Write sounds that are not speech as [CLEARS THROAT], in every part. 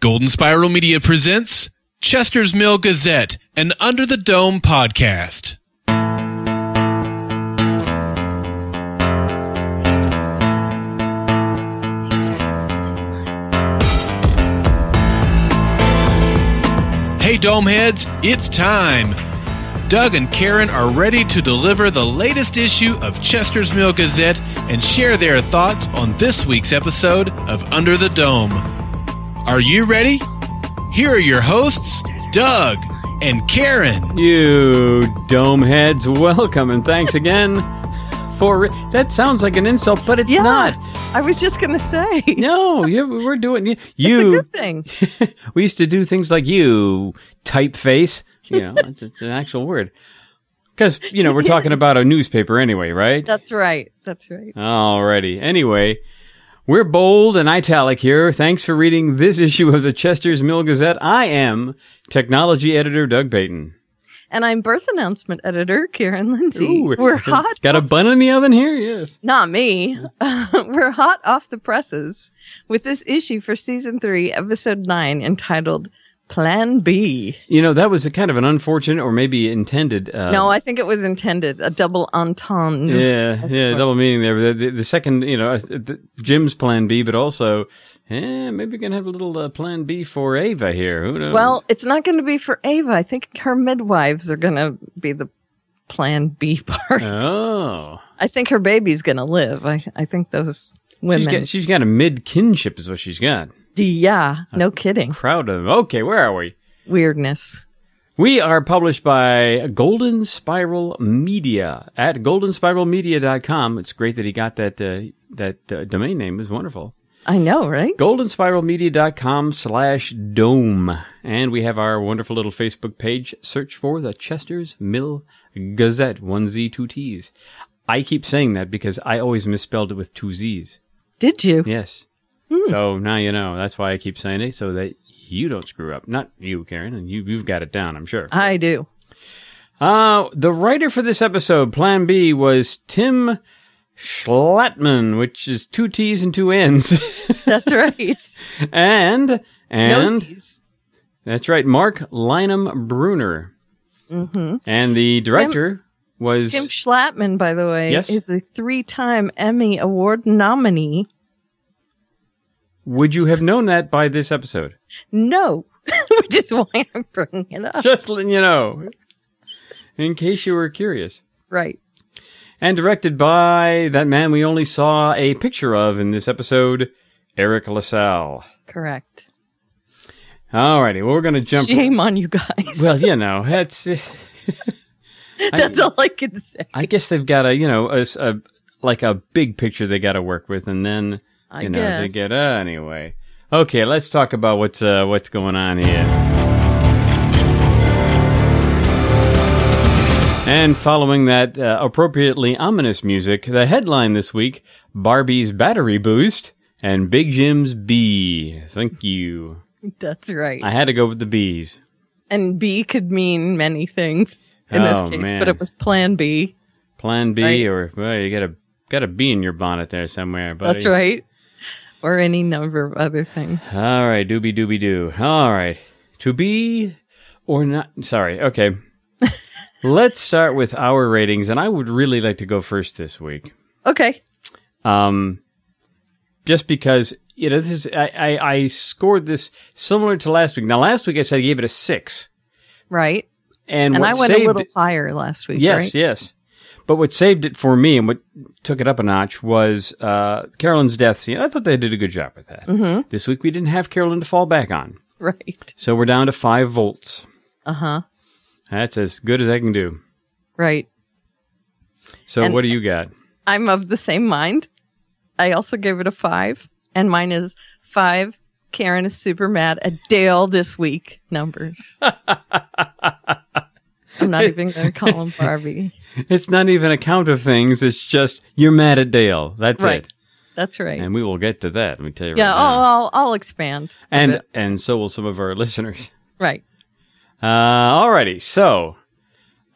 Golden Spiral Media presents Chester's Mill Gazette, an Under the Dome podcast. Hey, Domeheads, it's time. Doug and Karen are ready to deliver the latest issue of Chester's Mill Gazette and share their thoughts on this week's episode of Under the Dome. Are you ready? Here are your hosts, Doug and Karen. You dome heads, welcome and thanks again for that sounds like an insult, but it's Yeah, not. I was just gonna say. No, you, we're doing you. [LAUGHS] it's a you good thing. [LAUGHS] we used to do things like you typeface. You know, it's, it's an actual word. Because you know we're [LAUGHS] talking about a newspaper anyway, right? That's right. That's right. Alrighty. Anyway, we're bold and italic here. Thanks for reading this [LAUGHS] issue of the Chester's Mill Gazette. I am technology editor Doug Payton. And I'm birth announcement editor Karen Lindsay. Ooh, We're hot. Got a bun in the oven here? Yes. Not me. [LAUGHS] We're hot off the presses with this issue for season three, episode nine, entitled Plan B. You know, that was a kind of an unfortunate or maybe intended. Uh, no, I think it was intended a double entendre. Yeah, yeah, double meaning there. The, the, the second, you know, uh, the, Jim's plan B, but also, eh, maybe we can have a little uh, plan B for Ava here. Who knows? Well, it's not going to be for Ava. I think her midwives are going to be the Plan B [LAUGHS] part. oh, I think her baby's going to live. I, I think those women. she's got she's got a mid kinship, is what she's got. Yeah, no kidding. Crowd of them. Okay, where are we? Weirdness. We are published by Golden Spiral Media at goldenspiralmedia.com. It's great that he got that uh, that uh, domain name. It's wonderful. I know, right? goldenspiralmedia.com slash dome. And we have our wonderful little Facebook page. Search for the Chester's Mill Gazette. One Z, two T's. I keep saying that because I always misspelled it with two Z's. Did you? Yes. Hmm. So now you know. That's why I keep saying it, so that you don't screw up. Not you, Karen, and you, you've got it down, I'm sure. I do. Uh, the writer for this episode, Plan B, was Tim Schlattman, which is two T's and two N's. [LAUGHS] That's right. and, and, Nosies. That's right, Mark Lynham Bruner. Mm-hmm. And the director was Tim Schlattman, by the way, Yes? is a three-time Emmy Award nominee. Would you have known that by this episode? No, [LAUGHS] which is why I'm bringing it up. Just letting you know. In case you were curious. Right. And directed by that man we only saw a picture of in this episode, Eric LaSalle. Correct. Alrighty, well, we're going to jump. Shame on you guys. Well, you know, that's. [LAUGHS] I- That's all I can say. I guess they've got a, you know, a, a- like a big picture they got to work with, and then I you know they guess. get uh, anyway. Okay, let's talk about what's uh, what's going on here. And following that uh, appropriately ominous music, the headline this week: Barbie's battery boost and Big Jim's bee. Thank you. [LAUGHS] That's right. I had to go with the bees. and B could mean many things in Oh, this case, man. but it was Plan B. Plan B, Right. or well, you got to got a bee in your bonnet there somewhere. Buddy. That's right. Or any number of other things. All right, doobie doobie doo. All right, to be or not. Sorry. Okay. [LAUGHS] Let's start with our ratings, and I would really like to go first this week. Okay. Um, just because you know this is I, I I scored this similar to last week. Now last week I said I gave it a six, Right. and, And I went saved a little it- higher last week. Yes, right? yes. But what saved it for me and what took it up a notch was uh, Carolyn's death scene. I thought they did a good job with that. Mm-hmm. This week we didn't have Carolyn to fall back on. Right. So we're down to five volts. Uh huh. That's as good as I can do. Right. So And- what do you got? I'm of the same mind. I also gave it a five, and mine is five. Karen is super mad at Dale this week. Numbers. [LAUGHS] I'm not [LAUGHS] even going to call him Barbie. It's not even a count of things. It's just you're mad at Dale. That's Right. it. That's right. And we will get to that. Let me tell you yeah. right Oh, now. I'll, I'll expand. and and so will some of our [LAUGHS] listeners. right. Uh, alrighty. So,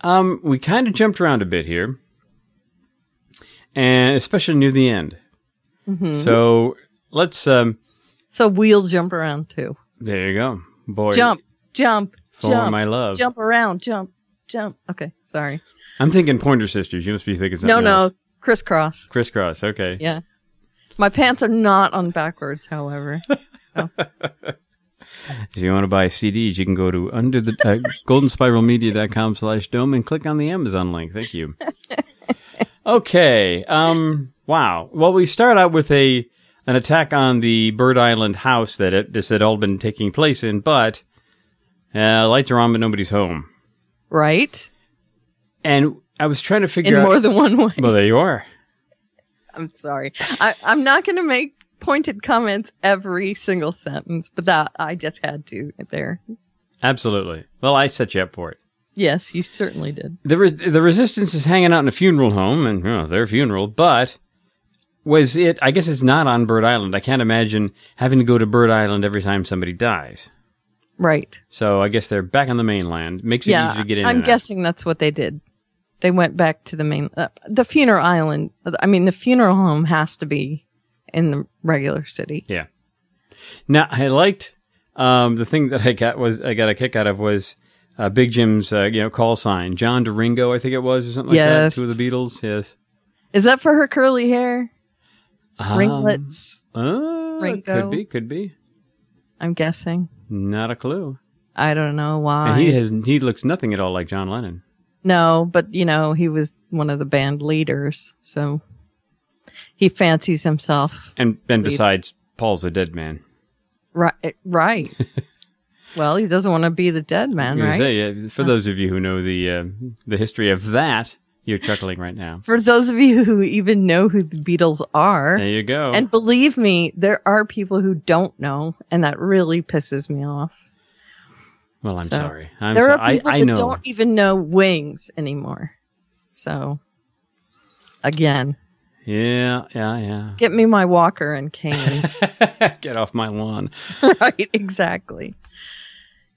um, we kind of jumped around a bit here, and especially near the end. hmm So let's um, So we'll jump around too. There you go, boy. Jump, jump, for jump, my love. jump around, jump, jump. Okay, sorry. I'm thinking Pointer Sisters. You must be thinking something No, no, else. crisscross. Crisscross. Okay. Yeah. My pants are not on backwards, however. [LAUGHS] If you want to buy CDs, you can go to under the uh, [LAUGHS] goldenspiralmedia.com slash dome and click on the Amazon link. Thank you. Okay. Um. Wow. Well, we start out with a an attack on the Bird Island house that it, this had all been taking place in, but uh, lights are on, but nobody's home. Right? And I was trying to In figure out. more than one way. well, there you are. I'm sorry. I, I'm not going to make pointed comments every single sentence, but that I just had to there. Absolutely. Well, I set you up for it. Yes, you certainly did. the res- the resistance is hanging out in a funeral home and you know, their funeral, but was it? I guess it's not on Bird Island. I can't imagine having to go to Bird Island every time somebody dies. Right. So I guess they're back on the mainland. Makes it yeah. easy to get in. I'm and out. guessing that's what they did. They went back to the main, uh, the funeral island. I mean, the funeral home has to be in the regular city. Yeah. Now I liked um, the thing that I got was I got a kick out of was uh, Big Jim's uh, you know call sign John Doringo I think it was or something Yes. like that. Two of the Beatles. Yes. Is that for her curly hair? Um, Ringlets, uh, could be. Could be. I'm guessing. Not a clue. I don't know why. And he has he looks nothing at all like John Lennon. No, but you know, he was one of the band leaders, so he fancies himself. And and besides, Paul's a dead man. Right. Right. [LAUGHS] well, he doesn't want to be the dead man, I was gonna right? say, for those of you who know the uh, the history of that, you're chuckling right now. For those of you who even know who the Beatles are, There you go. and believe me, there are people who don't know, and that really pisses me off. well, I'm so, sorry. I'm there sorry. are people I, I that know. don't even know Wings anymore. So, again, Yeah, yeah, yeah. get me my walker and cane. [LAUGHS] Get off my lawn. [LAUGHS] right, exactly.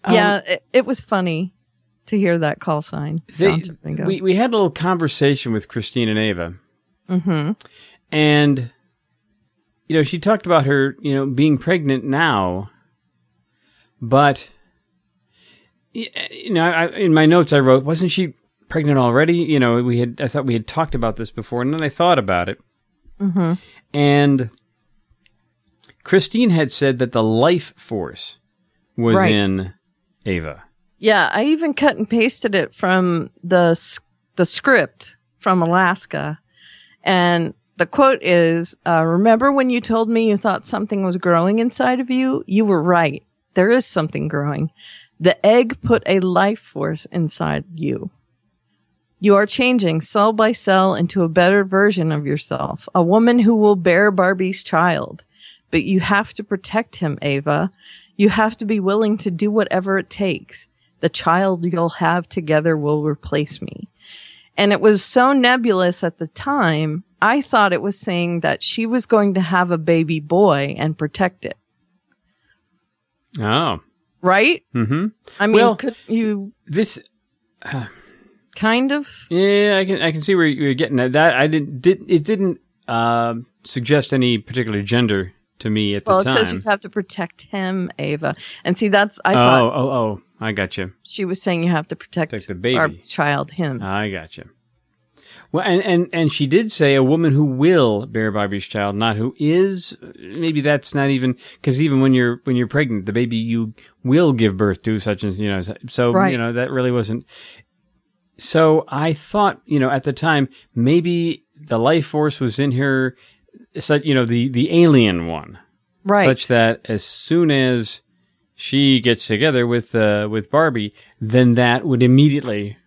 Um, yeah, it, it was funny to hear that call sign. They- we we had a little conversation with Christine and Ava, hmm and you know she talked about her you know being pregnant now, but you know I, in my notes I wrote wasn't she pregnant already? You know we had I thought we had talked about this before, and then I thought about it, hmm and Christine had said that the life force was Right. in Ava. Yeah, I even cut and pasted it from the the script from Alaska, and the quote is, uh, "Remember when you told me you thought something was growing inside of you? You were right. There is something growing. The egg put a life force inside you." You are changing cell by cell into a better version of yourself, a woman who will bear Barbie's child. But you have to protect him, Ava. You have to be willing to do whatever it takes. The child you'll have together will replace me. And it was so nebulous at the time, I thought it was saying that she was going to have a baby boy and protect it. Oh, Right? mm-hmm. I mean, Well- could you This kind of? Yeah, I can I can see where you're getting at. That I didn't did it didn't uh, suggest any particular gender to me at Well, the it says you have to protect him, Ava. And see, that's, I oh, thought oh, oh! Oh, I got you. she was saying you have to protect, Protect the baby. our child, him. Ah, I got you. Well, and, and and she did say a woman who will bear Bobby's child, not who is. Maybe that's not even because even when you're when you're pregnant, the baby you will give birth to, such as you know. So Right. you know that really wasn't. So I thought, you know, at the time, maybe the life force was in her, such you know, the the alien one, right. such that as soon as she gets together with uh, with Barbie, then that would immediately,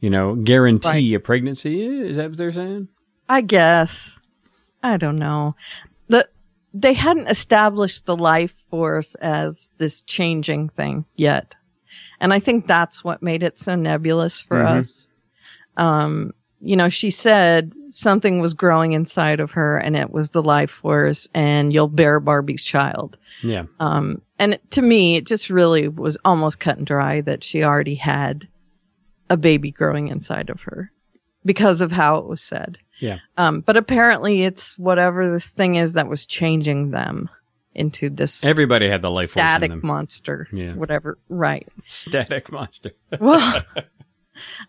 you know, guarantee a pregnancy. Is that what they're saying? I guess. I don't know. The they hadn't established the life force as this changing thing yet. And I think that's what made it so nebulous for Mhm. us. Um, you know, she said something was growing inside of her and it was the life force and you'll bear Barbie's child. Yeah. Um, and to me, it just really was almost cut and dry that she already had a baby growing inside of her because of how it was said. Yeah. Um, but apparently it's whatever this thing is that was changing them. into this Everybody had the life force in static monster, Yeah. whatever. Right. Static monster. Well, [LAUGHS]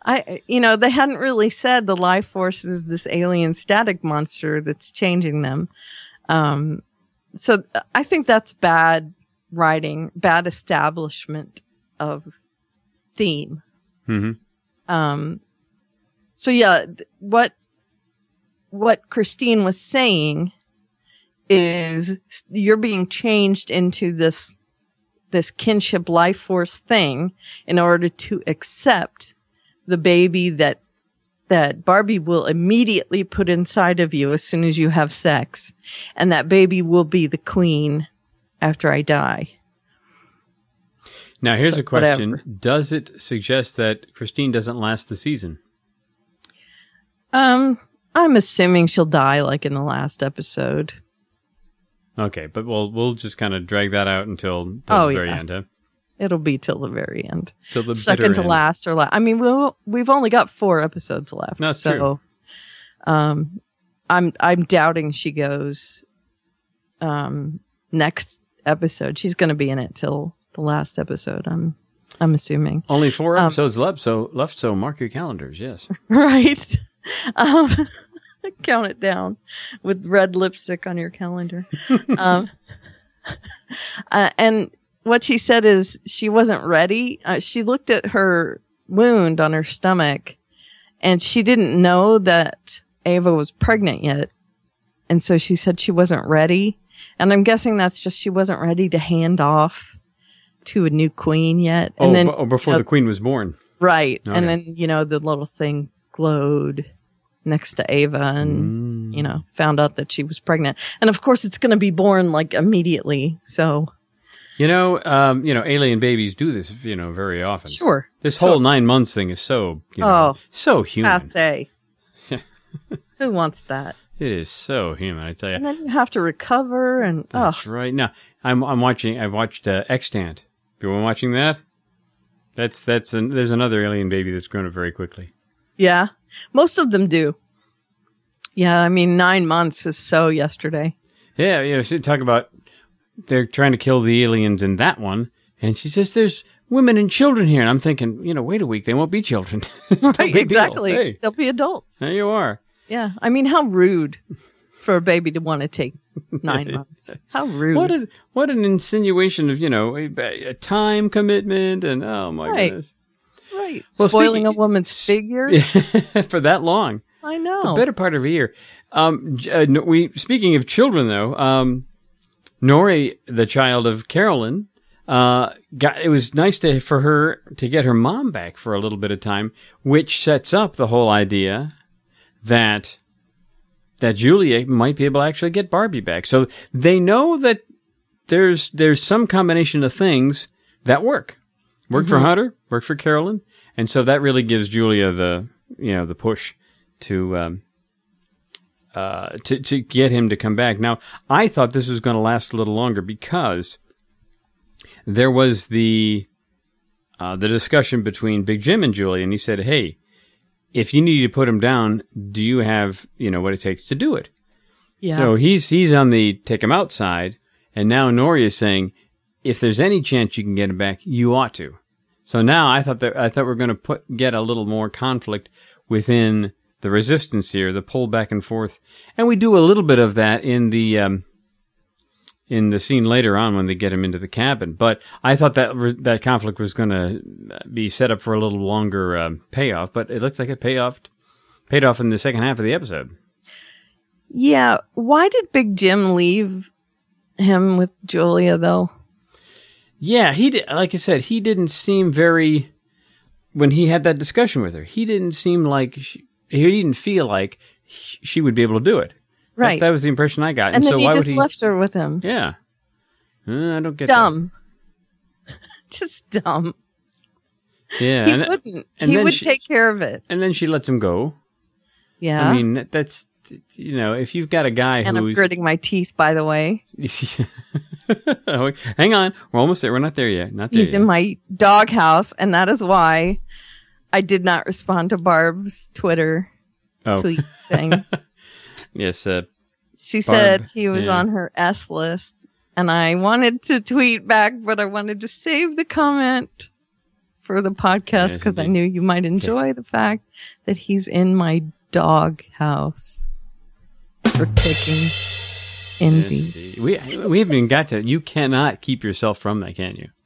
I, you know, they hadn't really said the life force is this alien static monster that's changing them. Um, so I think that's bad writing, bad establishment of theme. hmm Um, so yeah, th- what, what Christine was saying is you're being changed into this, this kinship life force thing in order to accept the baby that, that Barbie will immediately put inside of you as soon as you have sex. And that baby will be the queen after I die. Now, here's So, a question: whatever. Does it suggest that Christine doesn't last the season? Um, I'm assuming she'll die like in the last episode. Okay, but we'll we'll just kind of drag that out until, till Oh, the very yeah. end, huh? It'll be till the very end. Till the Second to end. last or last. I mean, we'll, we've only got four episodes left. That's so, true. um, I'm, I'm doubting she goes, um, next episode. She's going to be in it till the last episode. I'm, I'm assuming. Only four Um, episodes left, so left. So mark your calendars. Yes. [LAUGHS] right. [LAUGHS] Um, [LAUGHS] count it down with red lipstick on your calendar. um, uh, and what she said is she wasn't ready. Uh, she looked at her wound on her stomach and she didn't know that Ava was pregnant yet. And so she said she wasn't ready. And I'm guessing that's just she wasn't ready to hand off to a new queen yet. And oh, then, b- oh, before uh, the queen was born. right. Okay. And then, you know, the little thing glowed next to Ava and, Mm. you know, found out that she was pregnant. And of course it's going to be born like immediately. So You know, um, you know, alien babies do this, you know, very often. sure. This whole nine months thing is so, you know, Oh. so human. Passe. [LAUGHS] Who wants that? It is so human. I tell you. And then you have to recover and, oh, That's right. Now I'm I'm watching. I've watched uh, Extant. You been watching that? That's that's an, there's another alien baby that's grown up very quickly. yeah. Most of them do. Yeah. I mean, nine months is so yesterday. Yeah, you know, talk about they're trying to kill the aliens in that one, and she says there's women and children here, and I'm thinking, you know, wait a week, they won't be children. [LAUGHS] Right. Exactly. Hey, They'll be adults. there you are. Yeah. I mean, how rude for a baby to want to take [LAUGHS] nine months. How rude. What a what an insinuation of you know a, a time commitment and oh my Right. goodness right. Well, Spoiling speaking- a woman's figure. [LAUGHS] for that long. I know. the better part of a year. Um, uh, we speaking of children though, um, Norrie, the child of Carolyn, uh, got it was nice to for her to get her mom back for a little bit of time, which sets up the whole idea that that Julia might be able to actually get Barbie back. So they know that there's there's some combination of things that work. Worked for Hunter, worked for Carolyn, and so that really gives Julia the you know the push to um, uh, to to get him to come back. Now, I thought this was going to last a little longer because there was the uh, the discussion between Big Jim and Julie, and he said, "Hey, if you need to put him down, do you have you know what it takes to do it?" yeah. So he's he's on the take him outside, and now Norrie is saying, if there's any chance you can get him back, you ought to. So now I thought that I thought we are going to put get a little more conflict within the resistance here, the pull back and forth, and we do a little bit of that in the um, in the scene later on when they get him into the cabin. But I thought that re- that conflict was going to be set up for a little longer um, payoff, but it looks like it paid off paid off in the second half of the episode. yeah. Why did Big Jim leave him with Julia though? Yeah, he did. Like I said, he didn't seem very. When he had that discussion with her, he didn't seem like she, he didn't feel like sh- she would be able to do it. That- Right. That, was the impression I got. and then so he why just would he? left her with him. Yeah, Uh, I don't get that. Dumb. [LAUGHS] just dumb. Yeah, he and, wouldn't. and he would she- take care of it. and then she lets him go. Yeah. I mean, that, that's you know, if you've got a guy and I'm who's gritting my teeth, by the way. [LAUGHS] hang on, we're almost there. We're not there yet. Not there He's yet. in my doghouse, and that is why I did not respond to Barb's Twitter oh, tweet [LAUGHS] thing. yes. Uh, She Barb, said he was yeah. on her S list and I wanted to tweet back, but I wanted to save the comment for the podcast Yes, because I knew you might enjoy the fact that he's in my dog house for kicking envy. Yes, we we haven't even got to. You cannot keep yourself from that, can you? [LAUGHS]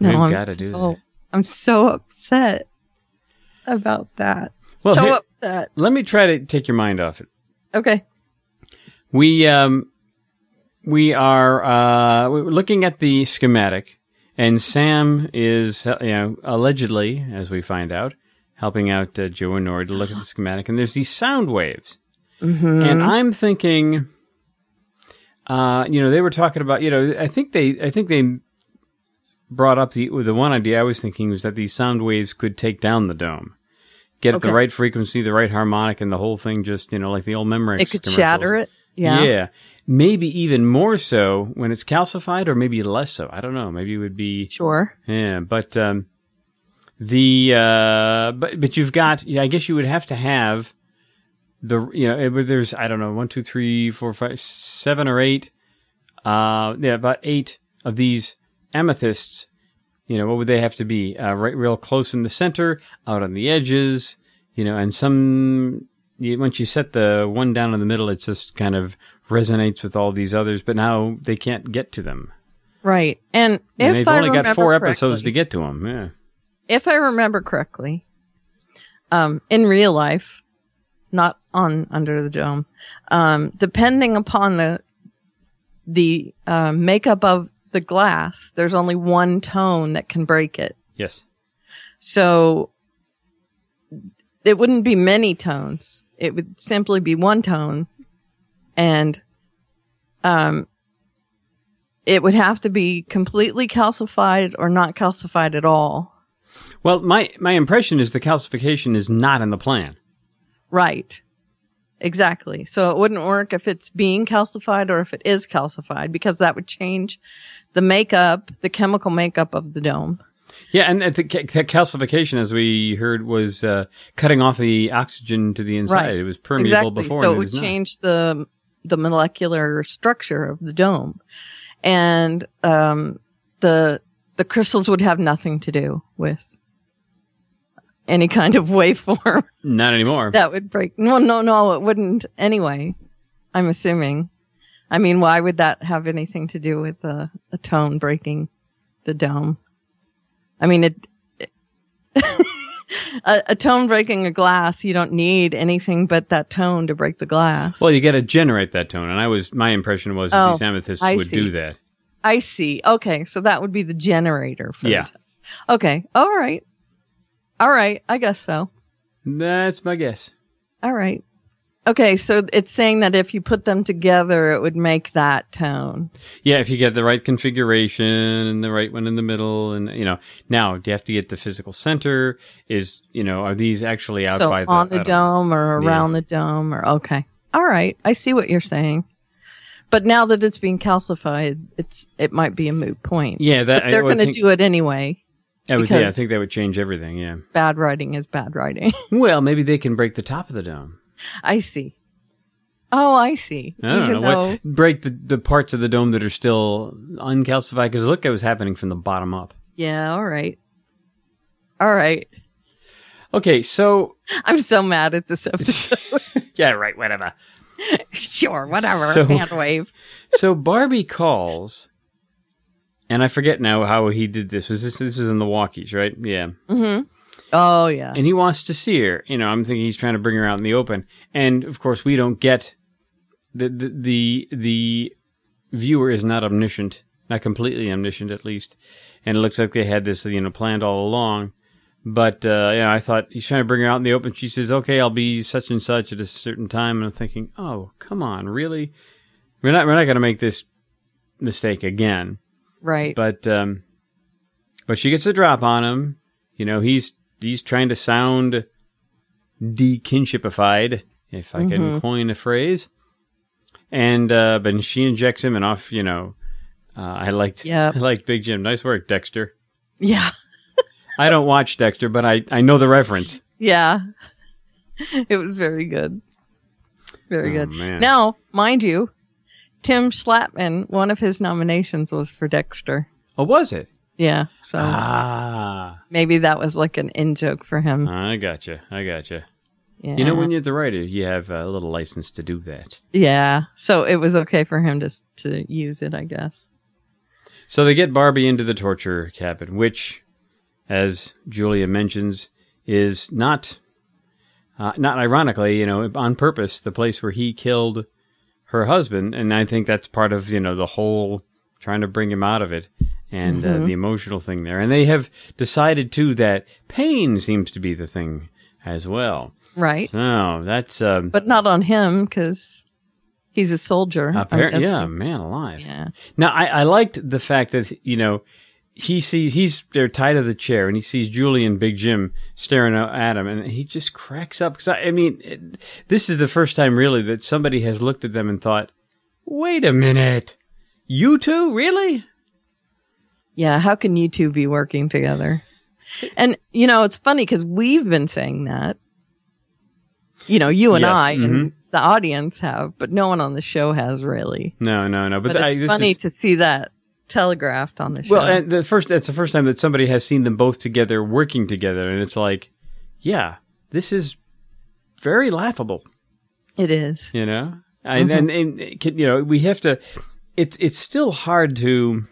No, We've I'm gotta do that. I'm so upset about that. Well, so here- upset. Let me try to take your mind off it. Okay. We um we are uh we're looking at the schematic, and Sam is uh, you know allegedly, as we find out, helping out uh, Joe and Norrie to look at the schematic, and there's these sound waves, Mm-hmm. and I'm thinking, uh, you know, they were talking about, you know, I think they, I think they brought up the the one idea I was thinking was that these sound waves could take down the dome. Get Okay. the right frequency, the right harmonic, and the whole thing just, you know, like the old Memorex it could shatter it. Yeah. Yeah. Maybe even more so when it's calcified, or maybe less so. I don't know. Maybe it would be Sure. yeah. But um, the uh, but but you've got. Yeah, I guess you would have to have the you know it, there's I don't know one two three four five seven or eight. Uh, yeah, about eight of these amethysts. You know what would they have to be? Uh, right, real close in the center, out on the edges. You know, and some you, once you set the one down in the middle, it just kind of resonates with all these others. But now they can't get to them. Right. And And if they've I only got four episodes to get to them. Yeah. if I remember correctly, um, in real life, not on Under the Dome, um, depending upon the the uh, makeup of the glass, there's only one tone that can break it. Yes. So it wouldn't be many tones. It would simply be one tone, and um, it would have to be completely calcified or not calcified at all. Well, my my impression is the calcification is not in the plan. Right. Exactly. So it wouldn't work if it's being calcified or if it is calcified because that would change the makeup, the chemical makeup of the dome. Yeah, and the ca- ca- calcification, as we heard, was uh, cutting off the oxygen to the inside. Right. It was permeable exactly. before. so it would change the the molecular structure of the dome, and um, the the crystals would have nothing to do with any kind of [LAUGHS] waveform Not anymore. that would break. No, no, no, it wouldn't. Anyway, I'm assuming. I mean, why would that have anything to do with a, a tone breaking the dome? I mean, it. [LAUGHS] a, a tone breaking a glass, you don't need anything but that tone to break the glass. well, you got to generate that tone, and I was my impression was that Oh, these amethysts I would see. do that. I see. Okay, so that would be the generator for Yeah. Okay. All right. All right. I guess so. That's my guess. All right. Okay, so it's saying that if you put them together, it would make that tone. Yeah, if you get the right configuration and the right one in the middle, and you know, now do you have to get the physical center? Is you know, are these actually out so by the on the don't know. dome or around the dome or okay. All right, I see what you're saying. But now that it's being calcified, it's it might be a moot point. Yeah, that But they're going to do it anyway. I would, yeah, I think that would change everything. Yeah. Bad writing is bad writing. [LAUGHS] Well, maybe they can break the top of the dome. I see. Oh, I see. I don't Even know. What, break the, the parts of the dome that are still uncalcified because look, it was happening from the bottom up. Yeah, all right. All right. Okay, so I'm so mad at this episode. [LAUGHS] [LAUGHS] yeah, right, whatever. sure, whatever. So- Hand wave. [LAUGHS] so Barbie calls, and I forget now how he did this. Was this this was in the walkies, right? Yeah, Mm-hmm. Oh yeah. and he wants to see her. You know, I'm thinking he's trying to bring her out in the open, and of course we don't get the the the, the viewer is not omniscient, not completely omniscient at least, and it looks like they had this you know planned all along. But uh, you know, I thought he's trying to bring her out in the open. She says, "Okay, I'll be such and such at a certain time." And I'm thinking, "Oh, come on, really? We're not we're not going to make this mistake again." right. But um, but she gets a drop on him. You know, he's he's trying to sound de-kinshipified, if I can coin a phrase. And uh, but she injects him, and off. You know, uh, I liked Yep. [LAUGHS] I liked Big Jim. Nice work, Dexter. yeah. I don't watch Dexter, but I I know the reference. Yeah. [LAUGHS] It was very good. Very Oh, good. man. Now, mind you, Tim Schlattman, one of his nominations was for Dexter. Oh, was it? Yeah, so Ah, maybe that was like an in joke for him. I gotcha. I gotcha. Yeah. You know, when you're the writer, you have a little license to do that. yeah, so it was okay for him to to use it, I guess. So they get Barbie into the torture cabin, which, as Julia mentions, is not, uh, not ironically, you know, on purpose, the place where he killed her husband, and I think that's part of you know the whole trying to bring him out of it and uh, the emotional thing there. And they have decided too that pain seems to be the thing as well. Right, So that's um, but not on him because he's a soldier. Apparently, yeah, man alive. yeah, Now, I, I liked the fact that, you know, he sees, he's, they're tied to the chair and he sees Julie and Big Jim staring at him and he just cracks up. Cause I, I mean, it, this is the first time really that somebody has looked at them and thought, wait a minute, you two, really? Yeah. How can you two be working together? And you know, it's funny because we've been saying that. You know, you and Yes, I mhm. and the audience have, but no one on the show has really. No, no, no. But, But it's this funny is- to see that telegraphed on the show. well, and the first, that's the first time that somebody has seen them both together working together. And it's like, yeah, this is very laughable. it is. you know and, and and you know we have to it's it's still hard to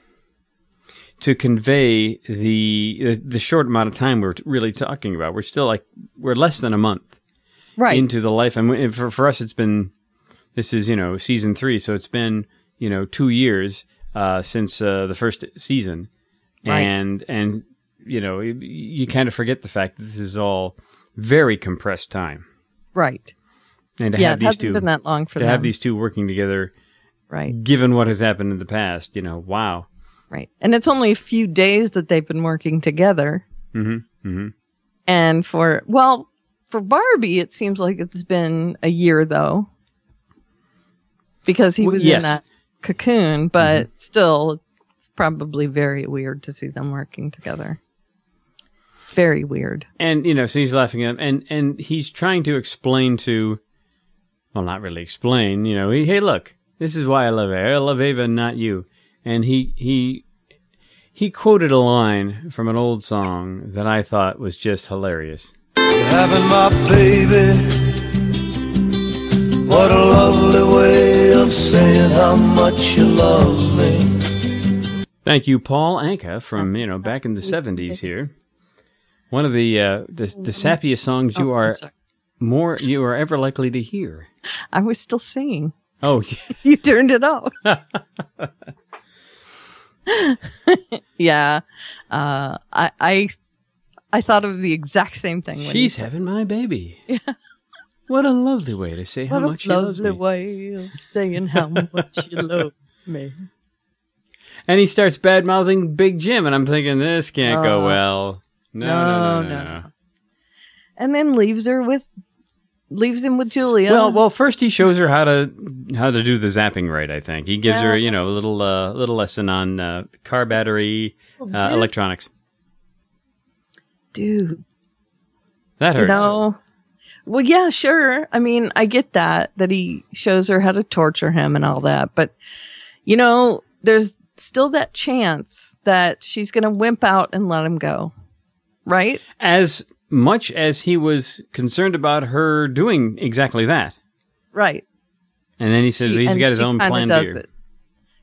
to convey the the short amount of time we're really talking about we're still like we're less than a month Right. into the life and for for us it's been this is you know season 3 so it's been you know 2 years uh since uh, the first season Right. and and you know you, you kind of forget the fact that this is all very compressed time right. and to Yeah, have it these hasn't two been that long for to them. have these two working together right. given what has happened in the past you know wow Right. And it's only a few days that they've been working together. mm-hmm, mm-hmm. And for, well, for Barbie, it seems like it's been a year though. Because he Well, was yes. Mm-hmm. in that cocoon, but still, it's probably very weird to see them working together. Very weird. and you know so he's laughing at him and and he's trying to explain to well not really explain you know he, hey look this is why i love ava i love ava and not you and he he he quoted a line from an old song that i thought was just hilarious Having my baby. What a lovely way of saying how much you love me. Thank you, Paul Anka from you know back in the seventies here. One of the uh, the, the sappiest songs you Oh, are more you are ever likely to hear. I was still singing. Oh, [LAUGHS] You turned it off. [LAUGHS] [LAUGHS] yeah. Uh, I, I, I thought of the exact same thing. When she's having my baby. Yeah. What a lovely way to say how What a much loves lovely me. way of saying how much you [LAUGHS] love me. And he starts bad mouthing Big Jim, and I'm thinking this can't go Oh. well. No, no, no. No, no. no. And then leaves her with, leaves him with Julia. Well, well, first he shows her how to how to do the zapping right. I think he gives her you know a little uh, little lesson on uh, car battery, uh, dude. electronics. dude, That you hurts. know. Well, yeah, sure. I mean, I get that that he shows her how to torture him and all that, but you know, there's still that chance that she's going to wimp out and let him go, right? as much as he was concerned about her doing exactly that. Right. And then he says She- he's got his own plan does B. It.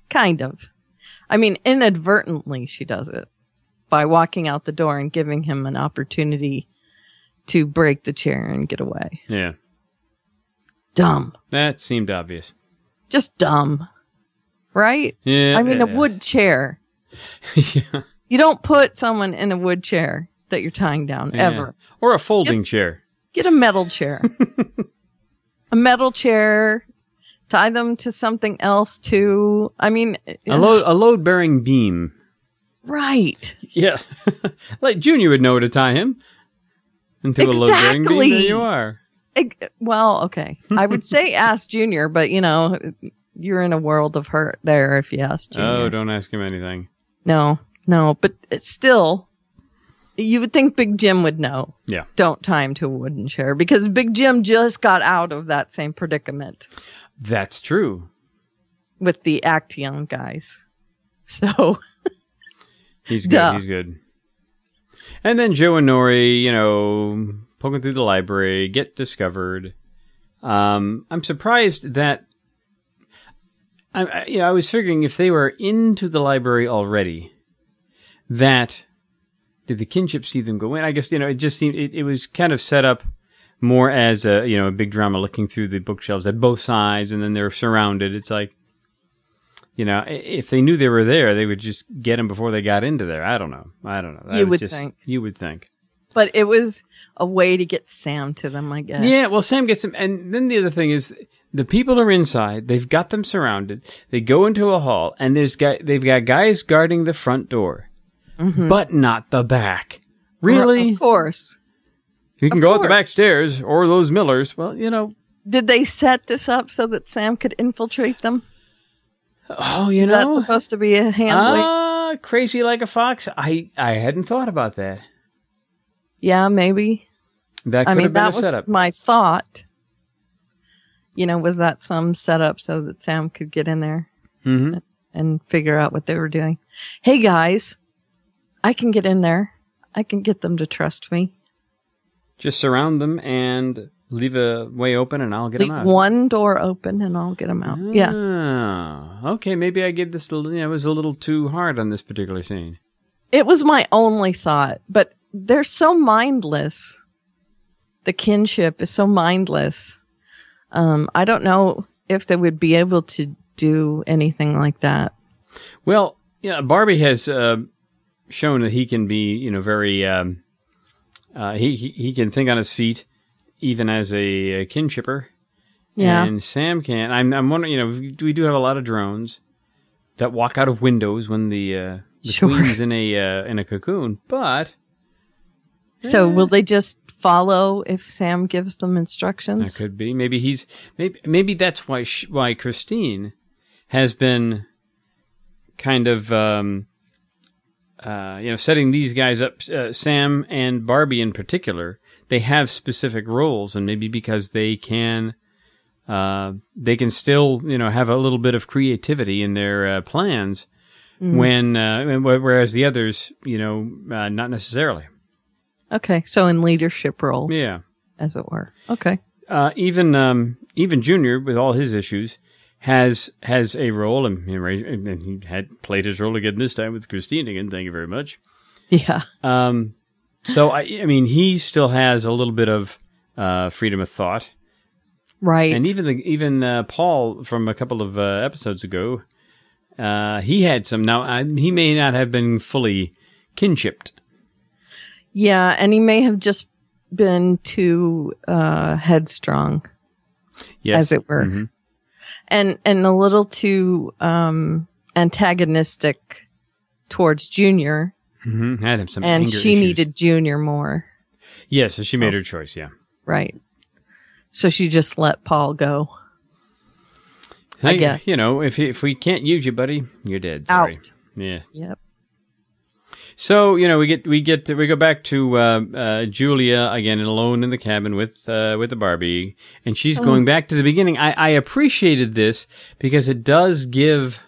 Kind of. I mean, inadvertently, she does it by walking out the door and giving him an opportunity to break the chair and get away. Yeah, Dumb. that seemed obvious. Just dumb. Right? Yeah, I mean, a wood chair. [LAUGHS] yeah, You don't put someone in a wood chair that you're tying down yeah. ever. or a folding chair. Get a metal chair. [LAUGHS] a metal chair. Tie them to something else too. I mean, A load a load bearing beam. right. Yeah, [LAUGHS] like Junior would know to tie him into a load bearing beam. There you are. Well, okay. I would [LAUGHS] say ask Junior, but you know, you're in a world of hurt there if you ask oh, Junior. Oh, don't ask him anything. No, no, but it's still, you would think Big Jim would know. Yeah. Don't tie him to a wooden chair because Big Jim just got out of that same predicament. That's true. with the Action guys. [LAUGHS] So He's good. Duh. He's good. And then Joe and Norrie, you know, poking through the library, get discovered. Um, I'm surprised that. I, I, you know, I was figuring if they were into the library already, that did the kinship see them go in? I guess you know it just seemed it, it was kind of set up more as a you know a big drama looking through the bookshelves at both sides, and then they're surrounded. It's like you know, if they knew they were there, they would just get them before they got into there. I don't know. I don't know. That You would just- think. You would think. but it was a way to get Sam to them, I guess. Yeah. Well, Sam gets them, and then the other thing is, the people are inside. They've got them surrounded. They go into a hall, and there's guy. They've got guys guarding the front door, but not the back. Really? Of course. You can of go out the back stairs or those Millers. Well, you know. Did they set this up so that Sam could infiltrate them? Oh, you Is that know. supposed to be a hand? Ah, crazy like a fox. I I hadn't thought about that. Yeah, maybe. That could I mean, that was setup. my thought. You know, was that some setup so that Sam could get in there hmm and figure out what they were doing? Hey guys, I can get in there. I can get them to trust me. Just surround them and leave a way open, and I'll get Leave them out. one door open and I'll get them out. Yeah. Ah, okay, maybe I gave this a little, you know, it was a little too hard on this particular scene. It was my only thought, but they're so mindless. The kinship is so mindless. Um, I don't know if they would be able to do anything like that. Well, yeah, Barbie has uh, shown that he can be, you know, very. Um, uh, he, he he can think on his feet, even as a, a kinshipper. Yeah. And Sam can. I'm I'm wondering. You know, we, we do have a lot of drones that walk out of windows when the uh, the Sure. queen's in a uh, in a cocoon, but So will they just follow if Sam gives them instructions? That could be. Maybe he's maybe maybe that's why sh why Christine has been kind of um, uh, you know setting these guys up. Uh, Sam and Barbie in particular, they have specific roles, and maybe because they can. Uh, they can still, you know, have a little bit of creativity in their uh, plans, when uh, whereas the others, you know, uh, not necessarily. Okay, so in leadership roles, Yeah. as it were. Okay. uh, even um, even Junior, with all his issues, has has a role, and, and he had played his role again this time with Christine again. Thank you very much. Yeah. Um, so I, I mean, he still has a little bit of uh, freedom of thought, Right. and even the, even uh, Paul from a couple of uh, episodes ago, uh, he had some. Now I, he may not have been fully kinshipped. yeah, and he may have just been too uh, headstrong, Yes, as it were, Mhm. And and a little too um, antagonistic towards Junior, Mhm. had him some, and she issues. needed Junior more. Yes, so she made her choice. Yeah. Right. So she just let Paul go. I guess. you know, if if we can't use you, buddy, you're dead. Sorry. Out. Yeah. Yep. So you know, we get we get we go back to uh, uh, Julia again, alone in the cabin with uh, with the Barbie, and she's going back to the beginning. I, I appreciated this because it does give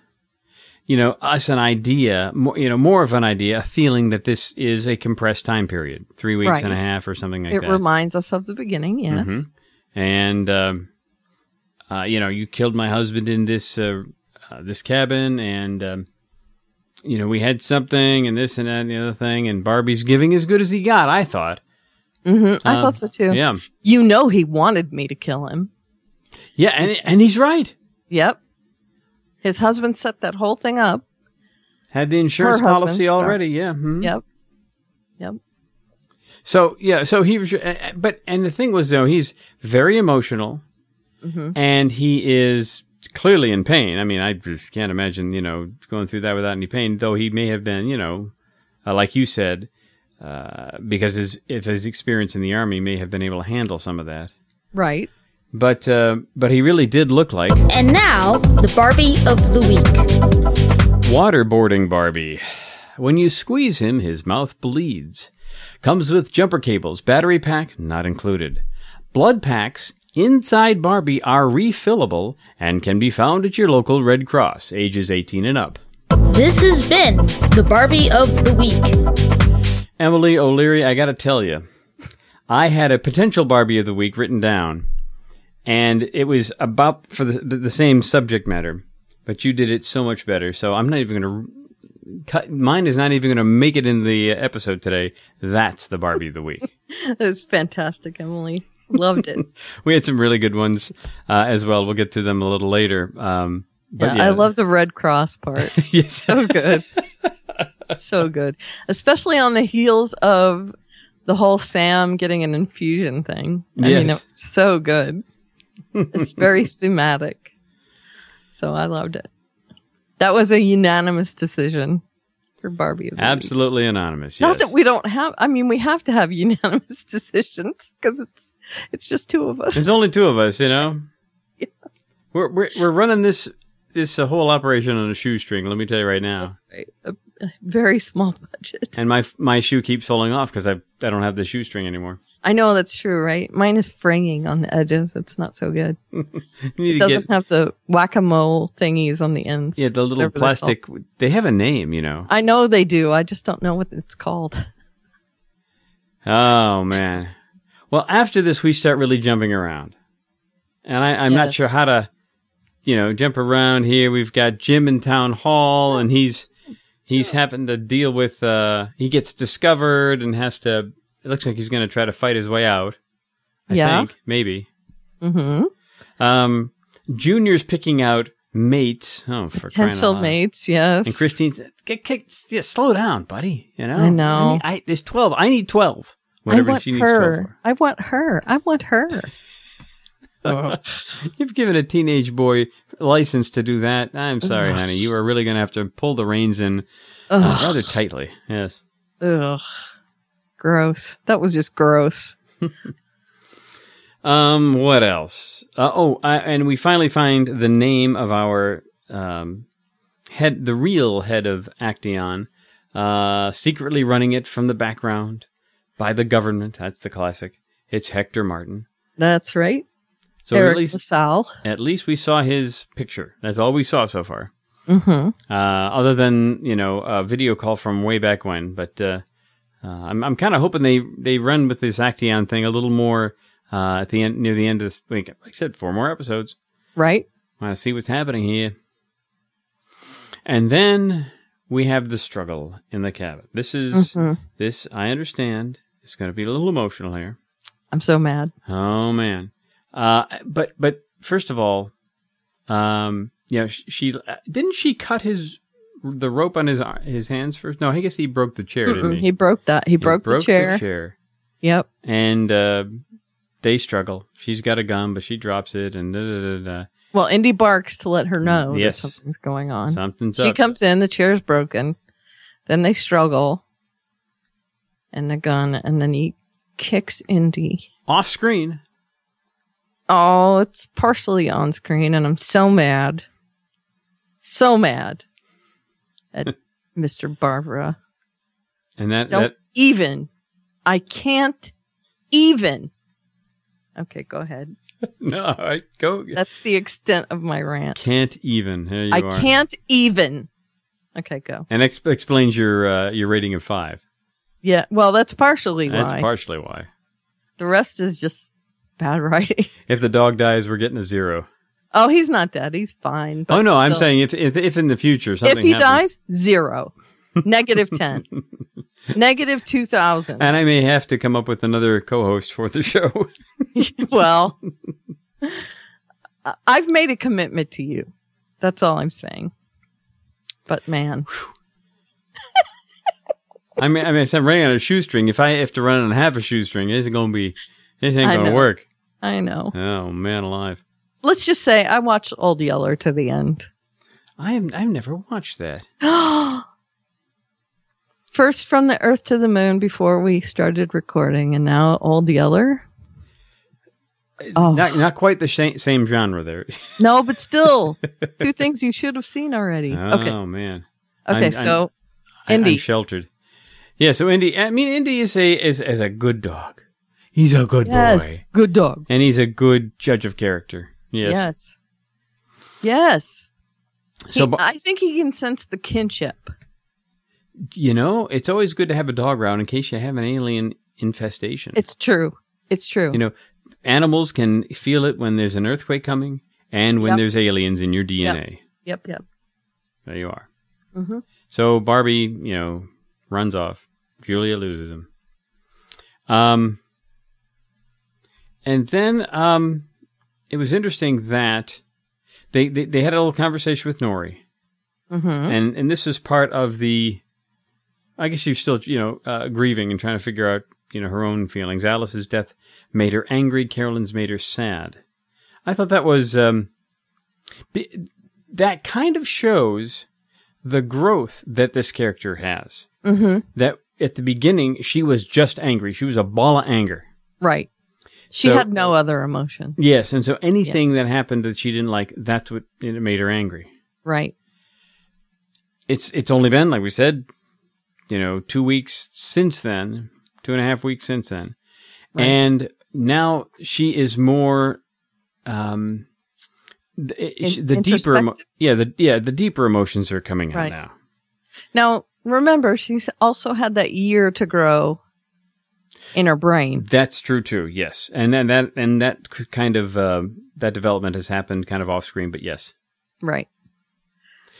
you know us an idea, more, you know, more of an idea, a feeling that this is a compressed time period, three weeks and a half or something like it that. It reminds us of the beginning. Yes. Mhm. and um, uh, you know, you killed my husband in this uh, uh, this cabin, and um, you know, we had something, and this and that, and the other thing, and Barbie's giving as good as he got. I thought, hmm I Um, thought so too. yeah, You know, he wanted me to kill him. yeah, and and he's right. Yep. His husband set that whole thing up. Had the insurance Her husband, policy sorry. already, yeah. mhm. Yep. Yep. So yeah, so he was, uh, but and the thing was though, he's very emotional, Mhm. and he is clearly in pain. I mean, I just can't imagine you know going through that without any pain. Though he may have been, you know, uh, like you said, uh, because his if his experience in the army may have been able to handle some of that. Right. But uh, but he really did look like And now, the Barbie of the Week. Waterboarding Barbie. When you squeeze him, his mouth bleeds. Comes with jumper cables, battery pack not included. Blood packs Inside Barbie are refillable and can be found at your local Red Cross, ages 18 and up. This has been the Barbie of the Week. Emily O'Leary, I gotta tell you, I had a potential Barbie of the week written down, and it was about for the, the same subject matter, but you did it so much better. So I'm not even gonna cut. Mine is not even gonna make it in the episode today. That's the Barbie of the week. [LAUGHS] That was fantastic, Emily. Loved it. [LAUGHS] we had some really good ones uh, as well. We'll get to them a little later. Um, but yeah, I love the Red Cross part. [LAUGHS] yes. so good. so good. Especially on the heels of the whole Sam getting an infusion thing. I mean, Yes. it's so good. It's very [LAUGHS] thematic. So I loved it. That was a unanimous decision for Barbie. the Week. Absolutely anonymous. Not that we don't have, I mean, we have to have unanimous decisions because it's, it's just two of us. There's only two of us, you know. [LAUGHS] We're we're we're running this this uh, whole operation on a shoestring. Let me tell you right now. Right. A, a very small budget. And my my shoe keeps falling off because I I don't have the shoestring anymore. I know that's true, right? Mine is fraying on the edges. It's not so good. [LAUGHS] You need It doesn't get have the whack-a-mole thingies on the ends. yeah the little plastic. They have a name, you know. I know they do. I just don't know what it's called. [LAUGHS] Oh man. Well, after this, we start really jumping around, and I, I'm not sure how to, you know, jump around here. We've got Jim in town hall, and he's he's having to deal with. uh He gets discovered and has to. It looks like he's going to try to fight his way out. I Yeah. think maybe. hmm Um, Junior's picking out mates. Oh, for Potential mates, yes. And Christine's get kicked. Yeah, slow down, buddy. You know. I know. need- I, there's twelve. I need twelve. I Whatever want she needs twelve for. her. I want her. I want her. [LAUGHS] You've given a teenage boy license to do that. I'm sorry, Ugh. honey. You are really going to have to pull the reins in uh, rather tightly. Yes. Ugh. Gross. That was just gross. [LAUGHS] Um. What else? Uh, oh, I, and we finally find the name of our um head, the real head of Aktaion, uh, secretly running it from the background by the government. That's the classic. It's Hector Martin. That's right. So Eric at least, LaSalle. at least we saw his picture. That's all we saw so far. Mm-hmm. uh, other than you know a video call from way back when. But uh, uh, I'm I'm kind of hoping they they run with this Aktaion thing a little more uh, at the end near the end of this week. Like I said, four more episodes. Right? Want to see what's happening here, and then we have the struggle in the cabin. This is Mhm. this I understand. It's going to be a little emotional here. I'm so mad. Oh man. Uh, but but first of all, um, yeah, she, she didn't she cut his the rope on his his hands first. No, I guess he broke the chair, didn't he? He broke that. He, broke, the chair. chair. Yep. and uh, they struggle. She's got a gun, but she drops it, and da, da, da, da. Well, Indy barks to let her know Yes. that something's going on. something's she up. comes in, the chair's broken. Then they struggle. And the gun, and then he kicks Indy. off screen. Oh, it's partially on screen, and I'm so mad. So mad at [LAUGHS] Mr. Barbara. And that, Don't that even. I can't even. Okay, go ahead. [LAUGHS] no, I go That's the extent of my rant. can't even. There you I are. can't even. Okay, go. And ex- explains your uh, your rating of five. Yeah, well, that's partially why. That's partially why. the rest is just bad writing. [LAUGHS] If the dog dies, we're getting a zero. Oh, he's not dead. He's fine. oh no, I'm saying if, if if in the future something if he happens, dies, zero, [LAUGHS] negative ten, negative two thousand. and I may have to come up with another co-host for the show. [LAUGHS] well, I've made a commitment to you. That's all I'm saying. But man, I mean, I mean, I'm running on a shoestring. If I have to run on half a shoestring, it isn't going to be, it ain't going to work. I know. Oh man, alive! Let's just say I watched Old Yeller to the end. I am. I've never watched that. [GASPS] First from the Earth to the Moon before we started recording, and now Old Yeller. Oh. Not not quite the same, same genre there. [LAUGHS] No, but still, two things you should have seen already. [LAUGHS] Oh okay, man. okay. I'm- so I- Indy. I'm sheltered. Yeah, so Indy. I mean, Indy is a is is a good dog. He's a good yes. boy. Good dog. And he's a good judge of character. Yes. Yes. Yes. So, He- I think he can sense the kinship. you know, it's always good to have a dog around in case you have an alien infestation. It's true. It's true. you know, animals can feel it when there's an earthquake coming and when Yep. there's aliens in your DNA. yep, yep. There you are. Mhm. So Barbie, you know, runs off. Julia loses him. Um, and then um, it was interesting that they, they they had a little conversation with Norrie, Mm-hmm. and and this was part of the. I guess she's still you know uh, grieving and trying to figure out you know her own feelings. Alice's death made her angry. Carolyn's made her sad. I thought that was um, be- that kind of shows the growth that this character has. Mm-hmm. That at the beginning she was just angry. She was a ball of anger. Right. She So- had no other emotion. Yes, and so anything that happened that she didn't like, that's what it made her angry. Right. It's it's only been like we said, you know, two weeks since then, two and a half weeks since then, Right. and now she is more. Um, the, In- the deeper, emo- yeah, the yeah, the deeper emotions are coming out Right. now. Now, remember, she also had that year to grow in her brain. That's true too. Yes, and then that and that kind of uh, that development has happened kind of off screen, but yes, Right.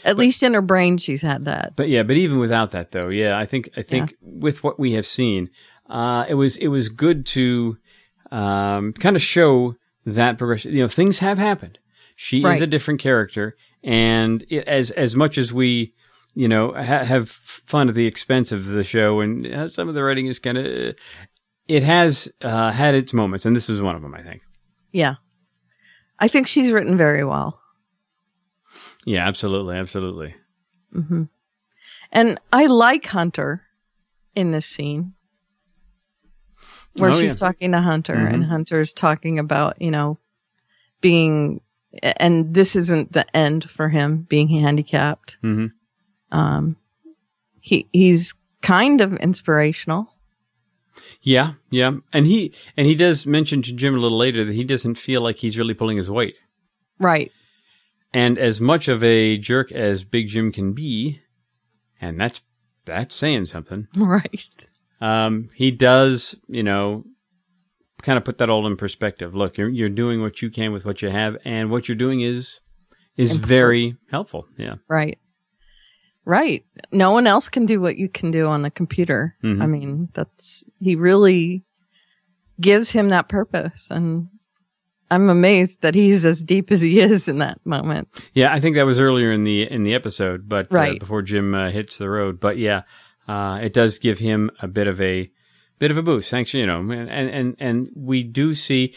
At least in her brain, she's had that. but yeah, but even without that though, yeah, I think I think with what we have seen, uh, it was it was good to um, kind of show that progression. You know, things have happened. She is a different character, and it, as as much as we. You know, ha- have fun at the expense of the show, and uh, some of the writing is kind of. It has uh, had its moments, and this is one of them. I think. Yeah. I think she's written very well. Yeah, absolutely, absolutely. hmm And I like Hunter in this scene where Oh, she's yeah. talking to Hunter and Mhm. Hunter's talking about, you know, being, and this isn't the end for him being handicapped. hmm Um, he, he's kind of inspirational. Yeah, yeah, and he and he does mention to Jim a little later that he doesn't feel like he's really pulling his weight. Right. And as much of a jerk as Big Jim can be, and that's that's saying something. [LAUGHS] Right. Um, he does, you know, kind of put that all in perspective. Look, you're you're doing what you can with what you have, and what you're doing is is Important. very helpful. Yeah. Right. Right. No one else can do what you can do on the computer. Mhm. I mean, that's, he really gives him that purpose. And I'm amazed that he's as deep as he is in that moment. Yeah, I think that was earlier in the in the episode, but uh, Right. before Jim uh, hits the road. But yeah, uh, it does give him a bit of a bit of a boost. Thanks, you know, and and and we do see,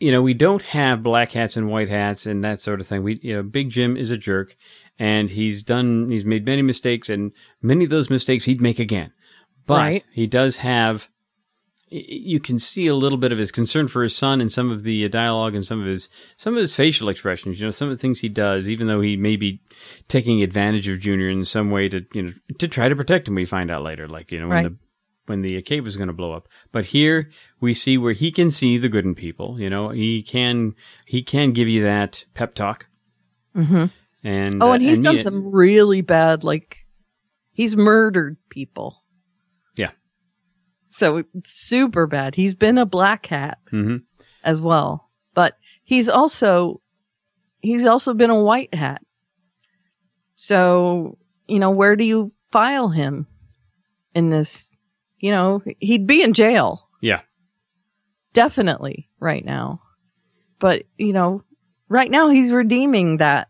you know, we don't have black hats and white hats and that sort of thing. We, you know, Big Jim is a jerk, and he's done, he's made many mistakes, and many of those mistakes he'd make again. But Right. he does have. You can see a little bit of his concern for his son in some of the uh, dialogue and some of his some of his facial expressions. You know, some of the things he does, even though he may be taking advantage of Junior in some way to you know to try to protect him. We find out later, like you know when the when the cave was going to blow up. But here we see where he can see the good in people. You know, he can he can give you that pep talk. hmm And Oh, uh, and he's done yet- some really bad, like, he's murdered people. Yeah. So super bad. He's been a black hat Mhm. as well, but he's also, he's also been a white hat. So, you know, where do you file him in this? You know, he'd be in jail. Yeah. Definitely right now. But, you know, right now he's redeeming that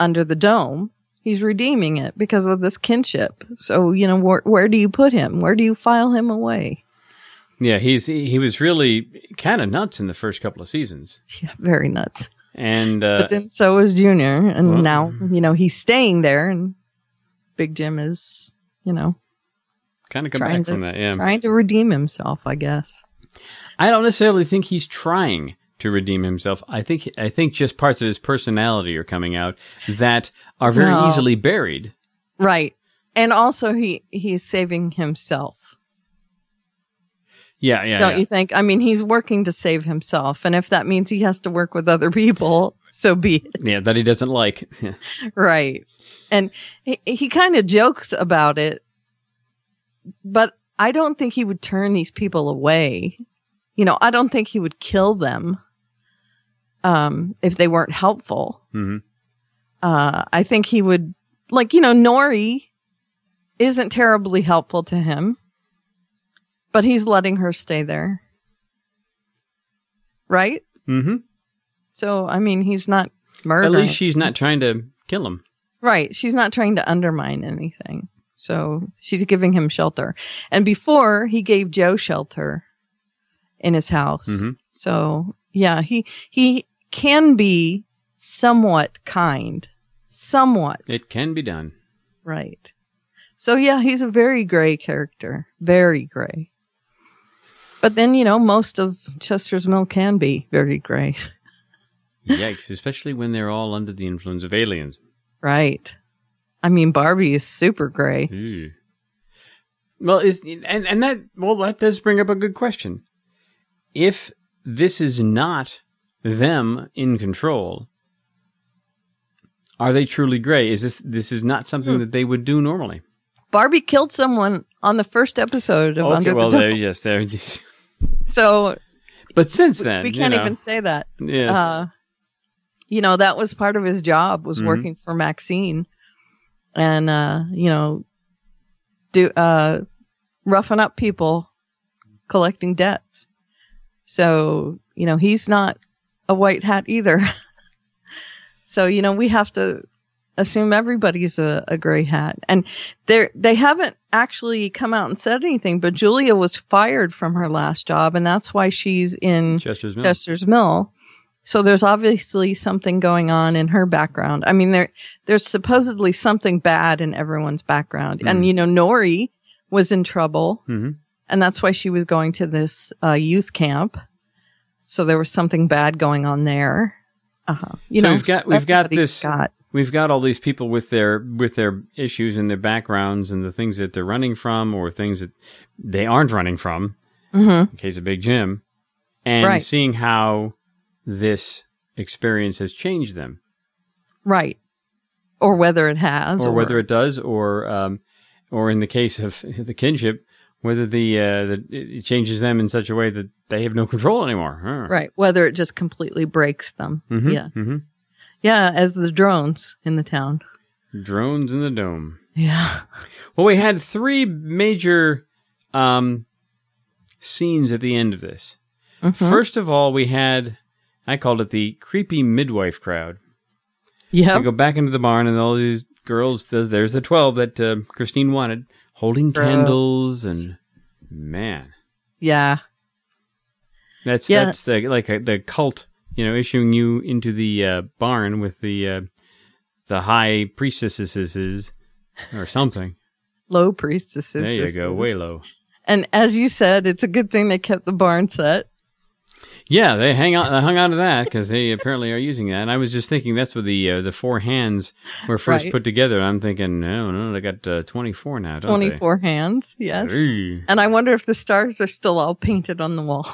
under the dome. He's redeeming it because of this kinship. So, you know, where, where do you put him? Where do you file him away? Yeah, he's he, was really kind of nuts in the first couple of seasons, Yeah, very nuts. and uh, but then so was Junior. And well- now, you know, he's staying there and Big Jim is, you know, kind of come back from that. Yeah, trying to redeem himself, I guess. I don't necessarily think he's trying to redeem himself. I think I think just parts of his personality are coming out that are very No. easily buried. Right. And also he, he's saving himself. Yeah, yeah. don't yeah. you think? I mean, he's working to save himself, and if that means he has to work with other people, [LAUGHS] so be it. yeah, that he doesn't like. [LAUGHS] Right. And he, he kind of jokes about it, but I don't think he would turn these people away. You know, I don't think he would kill them um, if they weren't helpful. hmm Uh, I think he would, like, you know, Norrie isn't terribly helpful to him, but he's letting her stay there. Right? hmm So, I mean, he's not At least she's not trying to kill him. Right. She's not trying to undermine anything. So she's giving him shelter. And before he gave Joe shelter in his house. Mhm. So yeah, he, he can be somewhat kind. Somewhat. It can be done. Right. So yeah, he's a very gray character. Very gray. But then, you know, most of Chester's Mill can be very gray. [LAUGHS] Yikes! Especially when they're all under the influence of aliens. Right. I mean, Barbie is super gray. Ooh. Well, is and and that well that does bring up a good question. If this is not them in control, are they truly gray? Is this this is not something Hmm. that they would do normally? Barbie killed someone on the first episode of Under well, the there, yes, there. So But since then, we you can't know, even say that. Yes. Uh, you know, that was part of his job was Mhm. working for Maxine and, uh, you know, do, uh, roughing up people collecting debts. So, you know, he's not a white hat either. [LAUGHS] so, you know, we have to assume everybody's a, a gray hat. And they they haven't actually come out and said anything, but Julia was fired from her last job and that's why she's in Chester's Mill. Chester's Mill. So there's obviously something going on in her background. I mean, there, there's supposedly something bad in everyone's background. Mm. And, you know, Norrie was in trouble hmm and that's why she was going to this, uh, youth camp. So there was something bad going on there. Uh-huh. You So know, we've got- we've got this- got- We've got all these people with their with their issues and their backgrounds and the things that they're running from or things that they aren't running from. Mhm. In case of Big Jim, and Right. seeing how this experience has changed them, right. Or whether it has or whether it does, or um, or in the case of [LAUGHS] the kinship, whether the uh, the it changes them in such a way that they have no control anymore. Huh. right. Whether it just completely breaks them. Mhm, Yeah. mhm. Yeah. As the drones in the town. Drones in the dome. Yeah. Well, we had three major um, scenes at the end of this. Mhm. First of all, we had, I called it the creepy midwife crowd. Yeah. We go back into the barn, and all these girls, there's, there's the 12 that uh, Christine wanted, holding Gross. candles, and man, Yeah. That's Yeah. that's the, like a, the cult, you know, issuing you into the uh, barn with the uh, the high priestesses or something. Low priestesses. there you go, way low. And as you said, it's a good thing they kept the barn set. Yeah, they hang on, They hung on to that because they apparently are using that. And I was just thinking that's where the uh, the four hands were first Right. put together. I'm thinking, no, no, they got uh, 24 now, don't they? 24 hands. Yes. Ooh. And I wonder if the stars are still all painted on the wall.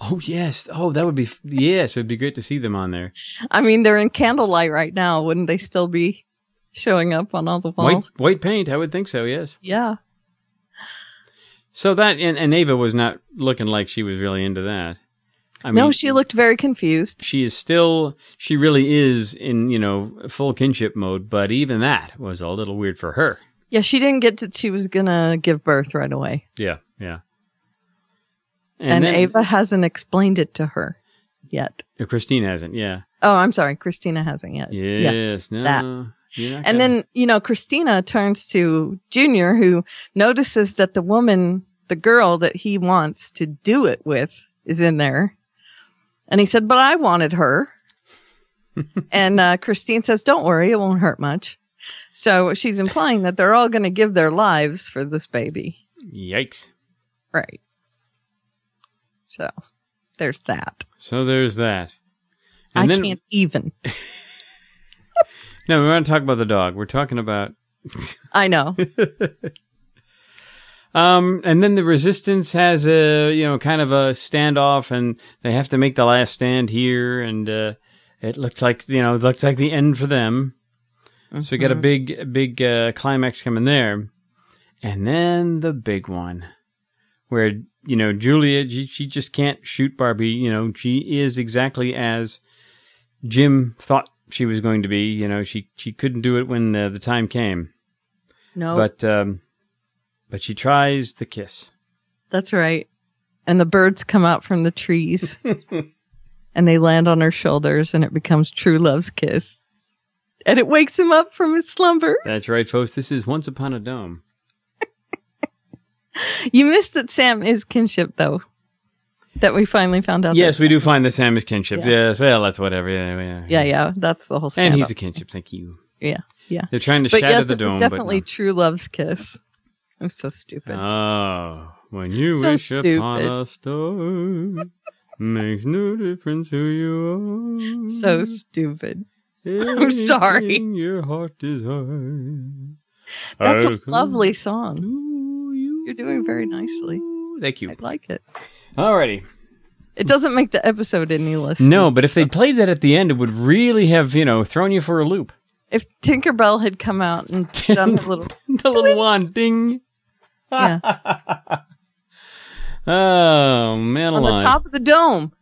Oh yes. Oh, that would be yes. It'd be great to see them on there. I mean, they're in candlelight right now. Wouldn't they still be showing up on all the White walls? white paint. I would think so. Yes. Yeah. So that and, and Ava was not looking like she was really into that. I mean, no, she looked very confused. She is still. She really is in you know full kinship mode. But even that was a little weird for her. Yeah, she didn't get that she was going to give birth right away. Yeah. Yeah. And, then- Ava hasn't explained it to her yet. Uh, Christine hasn't. Yeah. Oh, I'm sorry. Christina hasn't yet. Yeah. Yes. no. that. And gonna- then, you know, Christina turns to Junior, who notices that the woman, the girl that he wants to do it with, is in there. And he said, But I wanted her. [LAUGHS] and uh, Christine says, Don't worry, it won't hurt much. So she's implying that they're all going to give their lives for this baby. Yikes. Right. So there's that. So there's that. I And then, can't even. [LAUGHS] No, we want to talk about the dog. We're talking about. I know. [LAUGHS] Um, and then the resistance has a, you know, kind of a standoff and they have to make the last stand here. And, uh, it looks like, you know, it looks like the end for them. So we got a big, big, uh, climax coming there. And then the big one where, you know, Julia, she, she just can't shoot Barbie. You know, she is exactly as Jim thought she was going to be. You know, she, she couldn't do it when uh, the time came. No, But, um, but she tries the kiss. that's right. And the birds come out from the trees [LAUGHS] and they land on her shoulders and it becomes true love's kiss. And it wakes him up from his slumber. That's right, folks. This is Once Upon a Dome. [LAUGHS] You missed that Sam is kinship though. That we finally found out. Yes, we do find the Sam is kinship. Yeah. Yes, well, that's whatever. Yeah, yeah. Yeah, yeah. That's the whole story. And he's a kinship. Thank you. Yeah, yeah. They're trying to But shatter yes, the dome. was definitely but true love's kiss. I'm so stupid. Oh, when you So wish stupid. upon a star, makes no difference who you are. so stupid. [LAUGHS] I'm sorry. Your heart desires. That's a lovely song. you. You're doing very nicely. Thank you. I like it. Alrighty. It doesn't make the episode any less. No, but if they played that at the end, it would really have, you know, thrown you for a loop. If Tinkerbell had come out and done a little, the little [LAUGHS] one, ding. Yeah, [LAUGHS] Oh man, on the top of the dome.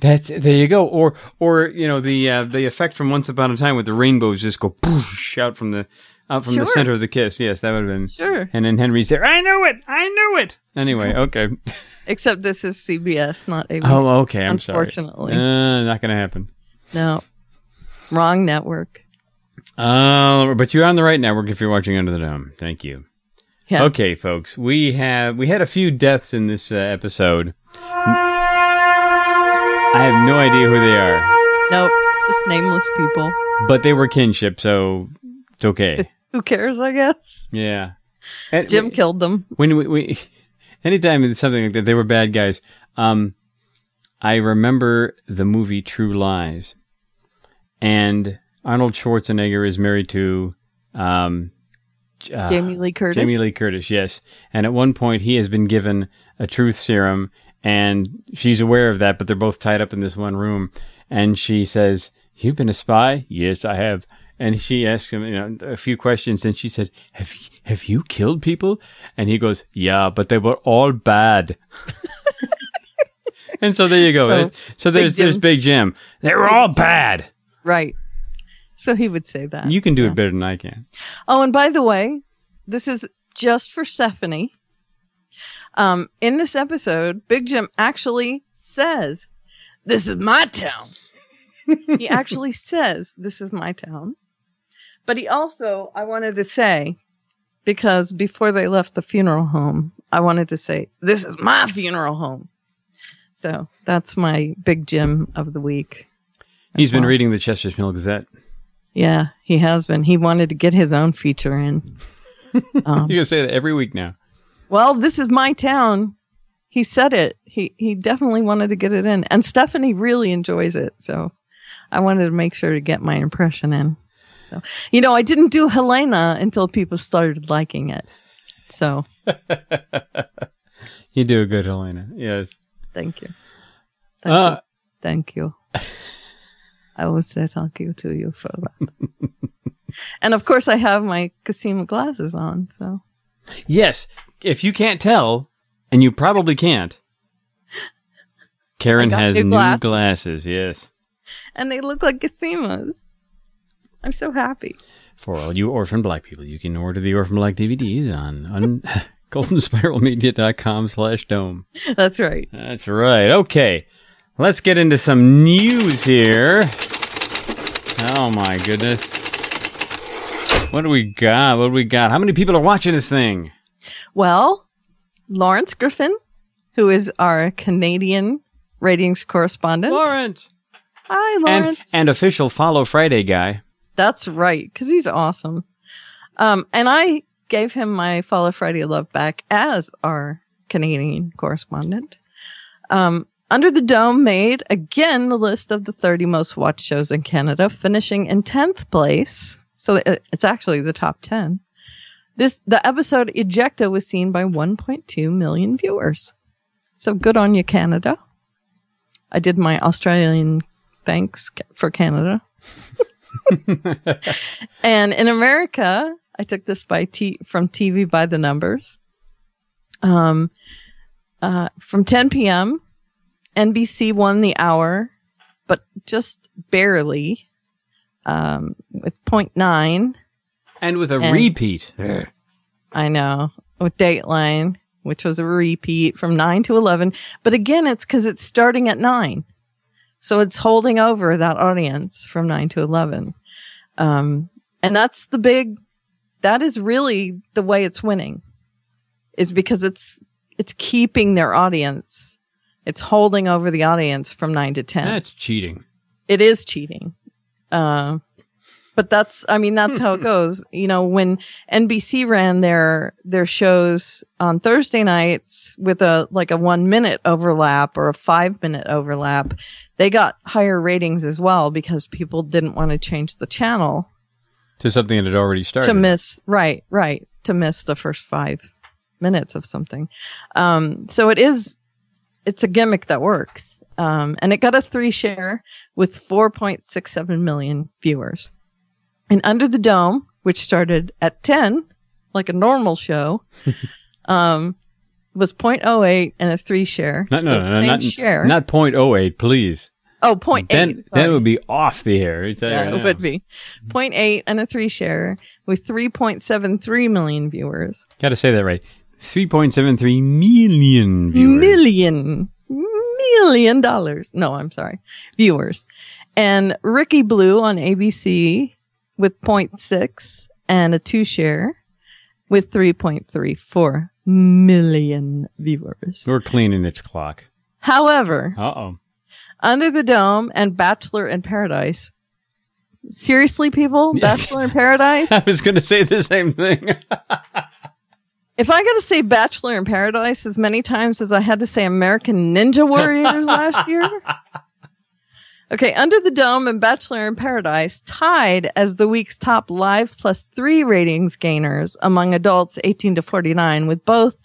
That's there you go. Or or you know the uh, the effect from Once Upon a Time with the rainbows just go poosh out from the out from the center of the kiss. Yes, that would have been. Sure. And then Henry's there. I knew it. I knew it. Anyway, [LAUGHS] okay. Except this is CBS, not ABC. Oh, okay. I'm sorry. Unfortunately. uh, not gonna happen. No, wrong network. Uh, but you're on the right network if you're watching Under the Dome. Thank you. Yeah. Okay, folks, we have we had a few deaths in this uh, episode. I have no idea who they are, Nope. Just nameless people. but they were kinship, so it's okay. [LAUGHS] Who cares? I guess Yeah. And Jim killed them. when we, we [LAUGHS] anytime it's something like that, they were bad guys. Um, I remember the movie True Lies, and Arnold Schwarzenegger is married to um, uh, Jamie Lee Curtis. Jamie Lee Curtis, yes. And at one point, he has been given a truth serum, and she's aware of that, but they're both tied up in this one room. And she says, "You've been a spy." Yes, I have. And she asks him, you know, a few questions, and she said, "Have you, have you killed people?" And he goes, "Yeah, but they were all bad." [LAUGHS] and so there you go. So, So, there's Big Jim- there's Big Jim. They were all bad. Right. So he would say that. You can do it better than I can. Oh, and by the way, this is just for Stephanie. Um, in this episode, Big Jim actually says, This is my town. [LAUGHS] he actually says, This is my town. But he also, I wanted to say, because before they left the funeral home, I wanted to say, This is my funeral home. So that's my Big Jim of the week. He's been reading the Chester's Mill Gazette. Yeah, he has been. He wanted to get his own feature in. [LAUGHS] Um, You can say that every week now. well, this is my town. He said it. He he definitely wanted to get it in, and Stephanie really enjoys it. So I wanted to make sure to get my impression in. So you know, I didn't do Helena until people started liking it. So [LAUGHS] You do a good Helena. Yes. thank you, thank Uh, you, thank you. [LAUGHS] I will say thank you to you for that. [LAUGHS] and of course, I have my Cosima glasses on. So yes. If you can't tell, and you probably can't, [LAUGHS] Karen has new new glasses. glasses. Yes. and they look like Cosimas. I'm so happy. For all you orphan black people, you can order the Orphan Black DVDs on, on [LAUGHS] goldenspiralmedia.com slash dome. That's right. That's right. Okay. Let's get into some news here. Oh my goodness. What do we got? What do we got? How many people are watching this thing? Well, Lawrence Griffin, who is our Canadian ratings correspondent. Lawrence. Hi, And, Lawrence. and official Follow Friday guy. That's right, because he's awesome. Um, and I gave him my Follow Friday love back as our Canadian correspondent. Um, Under the Dome made again the list of the 30 most watched shows in Canada, finishing in 10th place. So it's actually the top 10. this the episode Ejecta was seen by 1.2 million viewers. So good on you, Canada. I did my Australian thanks for Canada. [LAUGHS] and in America, I took this by T from TV by the numbers. Um, uh, from 10 p.m., NBC won the hour, but just barely, um, with 0.9. And with a And- repeat. I know with Dateline, which was a repeat from 9 to 11. But again, it's because it's starting at 9. So it's holding over that audience from 9 to 11. Um, and that's the big, that is really the way it's winning is because it's, it's keeping their audience. It's holding over the audience from 9 to 10 That's cheating. it is cheating. Uh, but that's, I mean, that's how it [LAUGHS] goes. You know, when NBC ran their, their shows on Thursday nights with a, like a one minute overlap or a five minute overlap, they got higher ratings as well because people didn't want to change the channel To something that had already started. to miss, right, right, to miss the first five minutes of something. Um, so it is, it's a gimmick that works. Um, and it got a three share with 4.67 million viewers. And Under the Dome, which started at 10, like a normal show, [LAUGHS] um, was 0.08 and a three share. Not, no, So no, no, same not, share. not 0.08, please. oh, 0.8. Then, then it would be off the air. I tell you Yeah, right it would be 0.8 and a three share with 3.73 million viewers. Got to say that right. 3.73 million viewers. Million, million dollars. No, I'm sorry. Viewers. And Rookie Blue on ABC with 0.6 and a two share with 3.34 million viewers. We're cleaning its clock. However, Uh-oh. Under the Dome and Bachelor in Paradise. Seriously, people? [LAUGHS] Bachelor in Paradise? [LAUGHS] I was going to say the same thing. [LAUGHS] If I got to say Bachelor in Paradise as many times as I had to say American Ninja Warriors last [LAUGHS] year. Okay, Under the Dome and Bachelor in Paradise tied as the week's top live plus three ratings gainers among adults 18 to 49, with both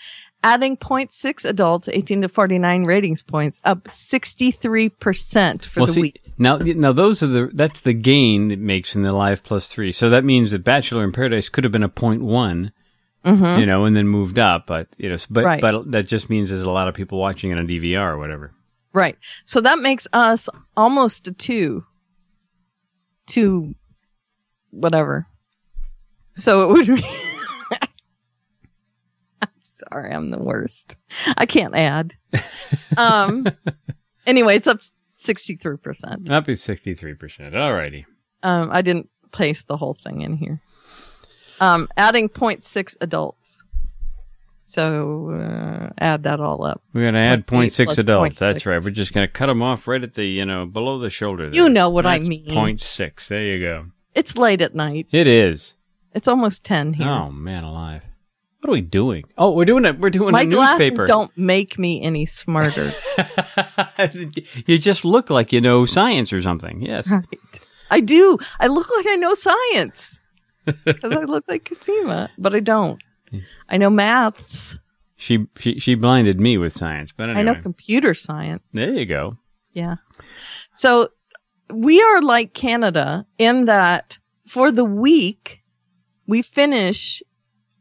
adding 0.6 adults 18 to 49 ratings points up 63% for well, the see, week. Now, now those are the, that's the gain it makes in the live plus three. So that means that Bachelor in Paradise could have been a 0.1 mm-hmm. you know, and then moved up. But you know, but right. but that just means there's a lot of people watching it on DVR or whatever. Right. So that makes us almost a two, two, whatever. So it would [LAUGHS] be. I'm sorry, I'm the worst. I can't add. [LAUGHS] um. anyway, it's up sixty three percent. Up is sixty three percent. Alrighty. Um, I didn't paste the whole thing in here. Um, adding 0.6 adults. So, uh, add that all up. We're going to add 0.8 0.6 plus adults. That's right. We're just going to cut them off right at the, you know, below the shoulder. You know what I That's mean. 0.6. There you go. It's late at night. It is. It's almost 10 here. Oh man, alive! What are we doing? Oh, we're doing it. We're doing My a glasses newspaper. don't make me any smarter. [LAUGHS] you just look like you know science or something. Yes. right. I do. I look like I know science because I look like Cosima, but I don't. I know maths. She she she blinded me with science, but anyway. I know computer science. there you go. Yeah. So we are like Canada in that for the week, we finish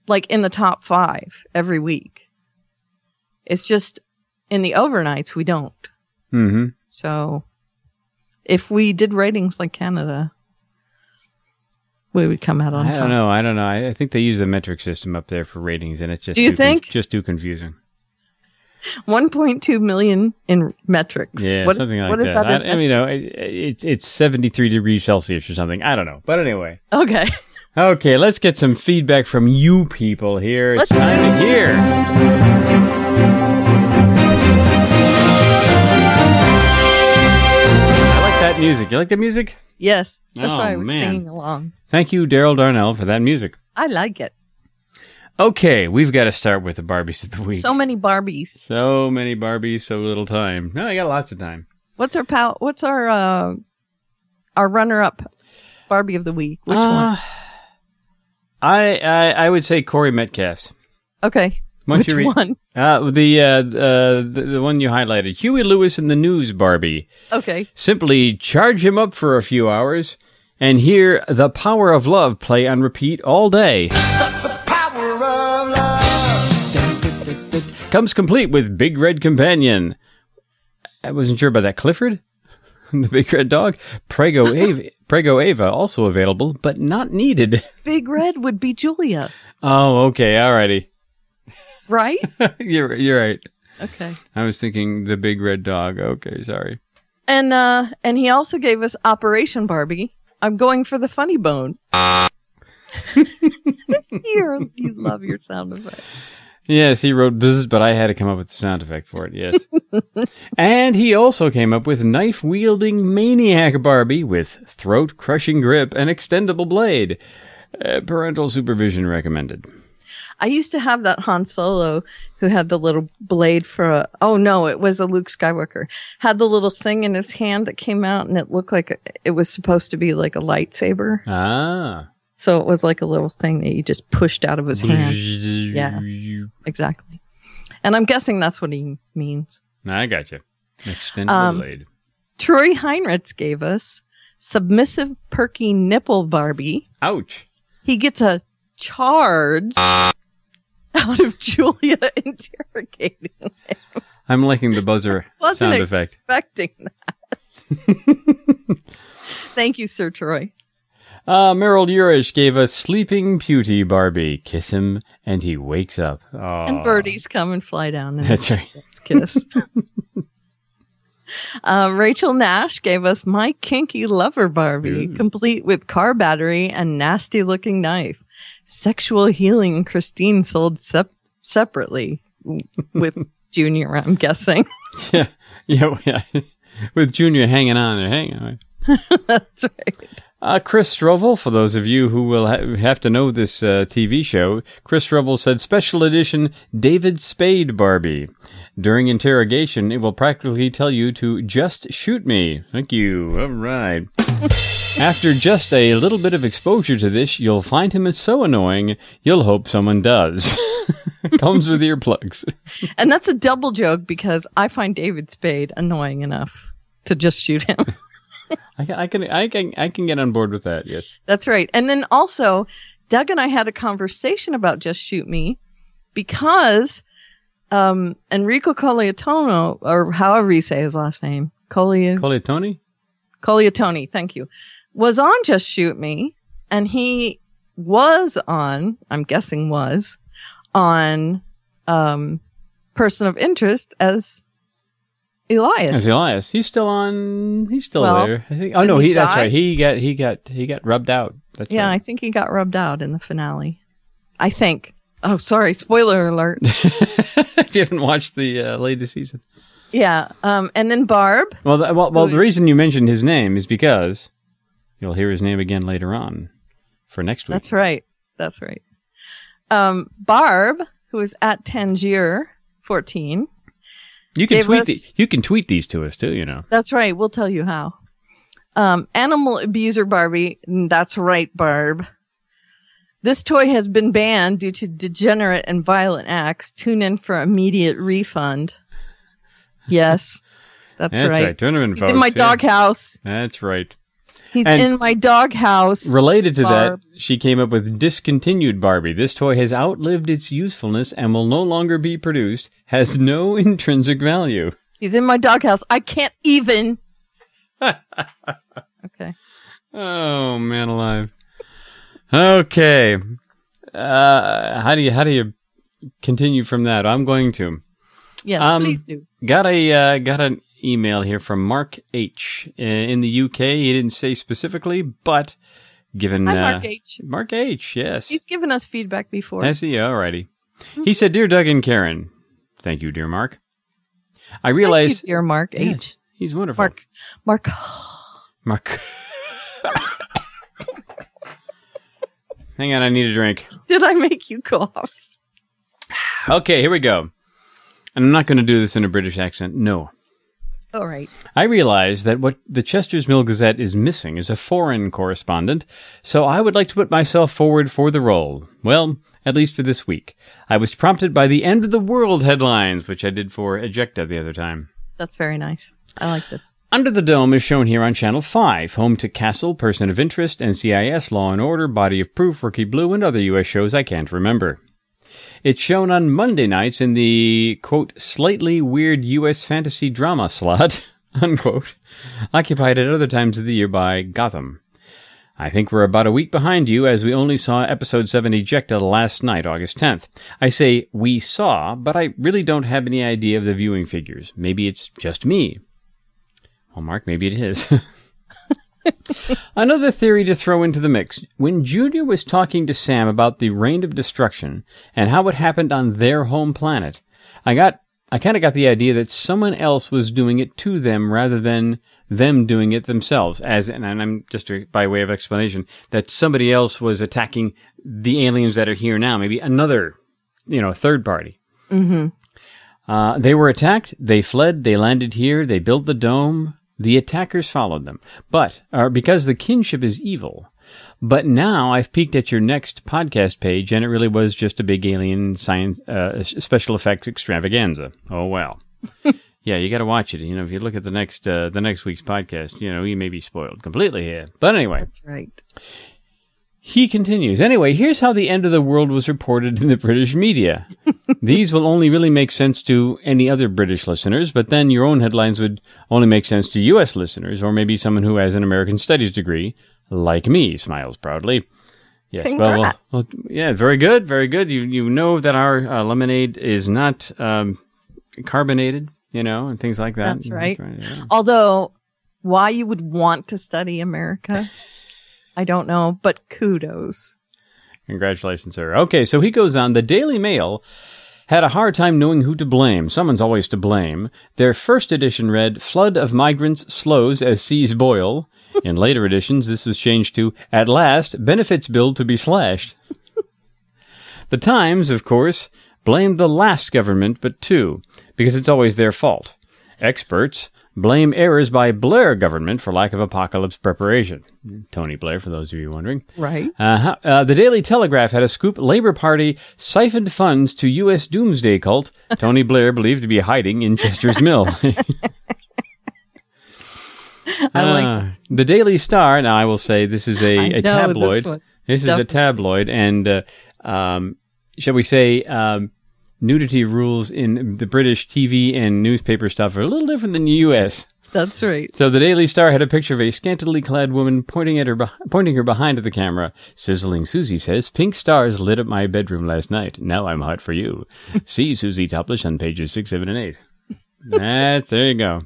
like in the top five every week. It's just in the overnights, we don't. Mm-hmm. So if we did ratings like Canada, we would come out on I top. don't know. I don't know. I, I think they use the metric system up there for ratings, and it's just Do you too con- think? just too confusing? 1.2 million in metrics. Yeah, What is- something like what is that. that? I, I mean, you know, it, it's it's seventy three degrees Celsius or something. I don't know, but anyway. okay. Okay, let's get some feedback from you people here. It's Let's do time to hear. I like that music. You like that music? Yes. That's Oh, why I was man. singing along. Thank you, Daryl Darnell, for that music. I like it. Okay, we've got to start with the Barbies of the week. So many Barbies. So many Barbies, so little time. No, I got lots of time. What's our pal? What's our uh, our runner up Barbie of the week? Which one? Uh, I, I I would say Corey Metcalf's. Okay. Why don't Which you read- one? Uh, the, uh, uh, the the one you highlighted, Huey Lewis and the News Barbie. Okay. Simply charge him up for a few hours and hear "The Power of Love" play on repeat all day. That's the power of love. Comes complete with Big Red Companion. I wasn't sure about that. Clifford, [LAUGHS] the big red dog. Prego [LAUGHS] Ava, Prego Ava, also available, but not needed. Big Red would be Julia, Oh, okay, alrighty. Right? [LAUGHS] you're you're right. okay. I was thinking the big red dog. Okay, sorry. And uh and he also gave us Operation Barbie. I'm going for the funny bone. [LAUGHS] You're, you love your sound effects. Yes, he wrote buzz, but I had to come up with the sound effect for it. Yes, [LAUGHS] and he also came up with knife wielding maniac Barbie with throat crushing grip and extendable blade. Uh, parental supervision recommended. I used to have that Han Solo who had the little blade for a, oh no, it was a Luke Skywalker. Had the little thing in his hand that came out and it looked like a, it was supposed to be like a lightsaber. Ah, So it was like a little thing that you just pushed out of his hand. Yeah. Exactly. And I'm guessing that's what he means. I got you. Extendable Um, blade. Troy Heinrichs gave us submissive perky nipple Barbie. Ouch. He gets a charge out of Julia [LAUGHS] interrogating. Him. I'm liking the buzzer [LAUGHS] sound effect. expecting that. [LAUGHS] Thank you, Sir Troy. Uh, Meryl Urish gave us Sleeping Beauty Barbie. Kiss him, and he wakes up. Oh, And birdies come and fly down and That's right. kiss. um, Rachel Nash gave us My Kinky Lover Barbie, Ooh. complete with car battery and nasty looking knife. Sexual healing Christine sold sep- separately with [LAUGHS] Junior, I'm guessing. [LAUGHS] Yeah, yeah, yeah. [LAUGHS] With Junior hanging on there, hanging on. [LAUGHS] That's right. Uh, Chris Strovel, for those of you who will ha- have to know this uh, TV show, Chris Strovel said special edition David Spade Barbie. During interrogation, it will practically tell you to just shoot me. Thank you. All right. [LAUGHS] After just a little bit of exposure to this, you'll find him so annoying, you'll hope someone does. [LAUGHS] Comes with earplugs. And that's a double joke because I find David Spade annoying enough to just shoot him. I can, I can, I can, I can get on board with that. Yes. That's right. And then also, Doug and I had a conversation about Just Shoot Me because um, Enrico Cogliatono, or however you say his last name, Colli- Call it thank you, was on Just Shoot Me. And he was on, I'm guessing was, on um, Person of Interest as Elias. As Elias, he's still on. He's still Well, there. I think. Oh no, he he. That's right. He got. He got. He got rubbed out. That's yeah, I think he got rubbed out in the finale. I think. Oh, sorry. Spoiler alert. [LAUGHS] if you haven't watched the uh, latest season. Yeah. Um, and then Barb. Well, the, well, well. The reason you mentioned his name is because you'll hear his name again later on for next week. That's right. That's right. Um, Barb, who is at Tangier 14. You can tweet. us- The, you can tweet these to us too. You know. That's right. We'll tell you how. Um, animal abuser Barbie. Mm, That's right, Barb. This toy has been banned due to degenerate and violent acts. Tune in for immediate refund. Yes, that's, That's right. right. Tournament He's folks. in my yeah. doghouse. That's right. He's And- in my doghouse. Related to Barb. that, she came up with discontinued Barbie. This toy has outlived its usefulness and will no longer be produced. Has no [LAUGHS] intrinsic value. He's in my doghouse. I can't even. [LAUGHS] okay. Oh man, alive. Okay. Uh, how do you how do you continue from that? I'm going to. Yes, Um, please do. Got a uh, got an email here from Mark H uh, in the UK. He didn't say specifically, but given Hi, uh, Mark H. Mark H, yes. He's given us feedback before. I see. Alrighty. He said, "Dear Doug and Karen, thank you, dear Mark. I realize you, dear Mark H. Yes, he's wonderful. Mark. Mark. Mark. Hang on, I need a drink. Did I make you cough? Okay, here we go. And I'm not going to do this in a British accent. No. All right. I realize that what the Chester's Mill Gazette is missing is a foreign correspondent, so I would like to put myself forward for the role. Well, at least for this week. I was prompted by the end of the world headlines, which I did for Ejecta the other time. That's very nice. I like this. Under the Dome is shown here on Channel 5, home to Castle, Person of Interest, NCIS, Law and Order, Body of Proof, Rookie Blue, and other U.S. shows I can't remember. It's shown on Monday nights in the, quote, slightly weird U.S. fantasy drama slot, [LAUGHS] unquote, occupied at other times of the year by Gotham. I think we're about a week behind you as we only saw episode 7 Ejecta last night, August 10th. I say we saw, but I really don't have any idea of the viewing figures. Maybe it's just me. Well, Mark, maybe it is. [LAUGHS] [LAUGHS] Another theory to throw into the mix. When Junior was talking to Sam about the Reign of Destruction and how it happened on their home planet, I got I kind of got the idea that someone else was doing it to them rather than them doing it themselves. As and I'm just by way of explanation that somebody else was attacking the aliens that are here now, maybe another, you know, third party. Mm-hmm. Uh, they were attacked. They fled. They landed here. They built the dome. The attackers followed them, but uh, because the kinship is evil. But now I've peeked at your next podcast page, and it really was just a big alien science uh, special effects extravaganza. Oh well. [LAUGHS] yeah, you got to watch it. You know, if you look at the next uh, the next week's podcast, you know, you may be spoiled completely here. But anyway, That's right. He continues. Anyway, here's how the end of the world was reported in the British media. [LAUGHS] These will only really make sense to any other British listeners, but then your own headlines would only make sense to U.S. listeners, or maybe someone who has an American Studies degree, like me. Smiles proudly. Yes, well, well, well, yeah, very good, very good. You you know that our uh, lemonade is not um, carbonated, you know, and things like that. That's right. yeah. Although, why you would want to study America, [LAUGHS] I don't know, but kudos. Congratulations, sir. Okay, so he goes on. The Daily Mail had a hard time knowing who to blame. Someone's always to blame. Their first edition read, Flood of Migrants Slows as Seas Boil. In later editions, this was changed to, At Last, Benefits Bill to be Slashed. the Times, of course, blamed the last government but two, because it's always their fault. Experts blame errors by Blair government for lack of apocalypse preparation. Tony Blair, for those of you wondering. Right? Uh, uh, the Daily Telegraph had a scoop. Labor Party siphoned funds to U.S. doomsday cult. [LAUGHS] Tony Blair believed to be hiding in Chester's Mill. [LAUGHS] I like Uh, the Daily Star. Now, I will say this is a, know tabloid. This. This is a tabloid, and uh, um, shall we say, um, nudity rules in the British TV and newspaper stuff are a little different than the U.S. That's right. So the Daily Star had a picture of a scantily clad woman pointing at her, beh- pointing her behind at the camera. Sizzling Susie says, "Pink stars lit up my bedroom last night. Now I'm hot for you." [LAUGHS] See Susie topless on pages six, seven, and eight. That's there you go.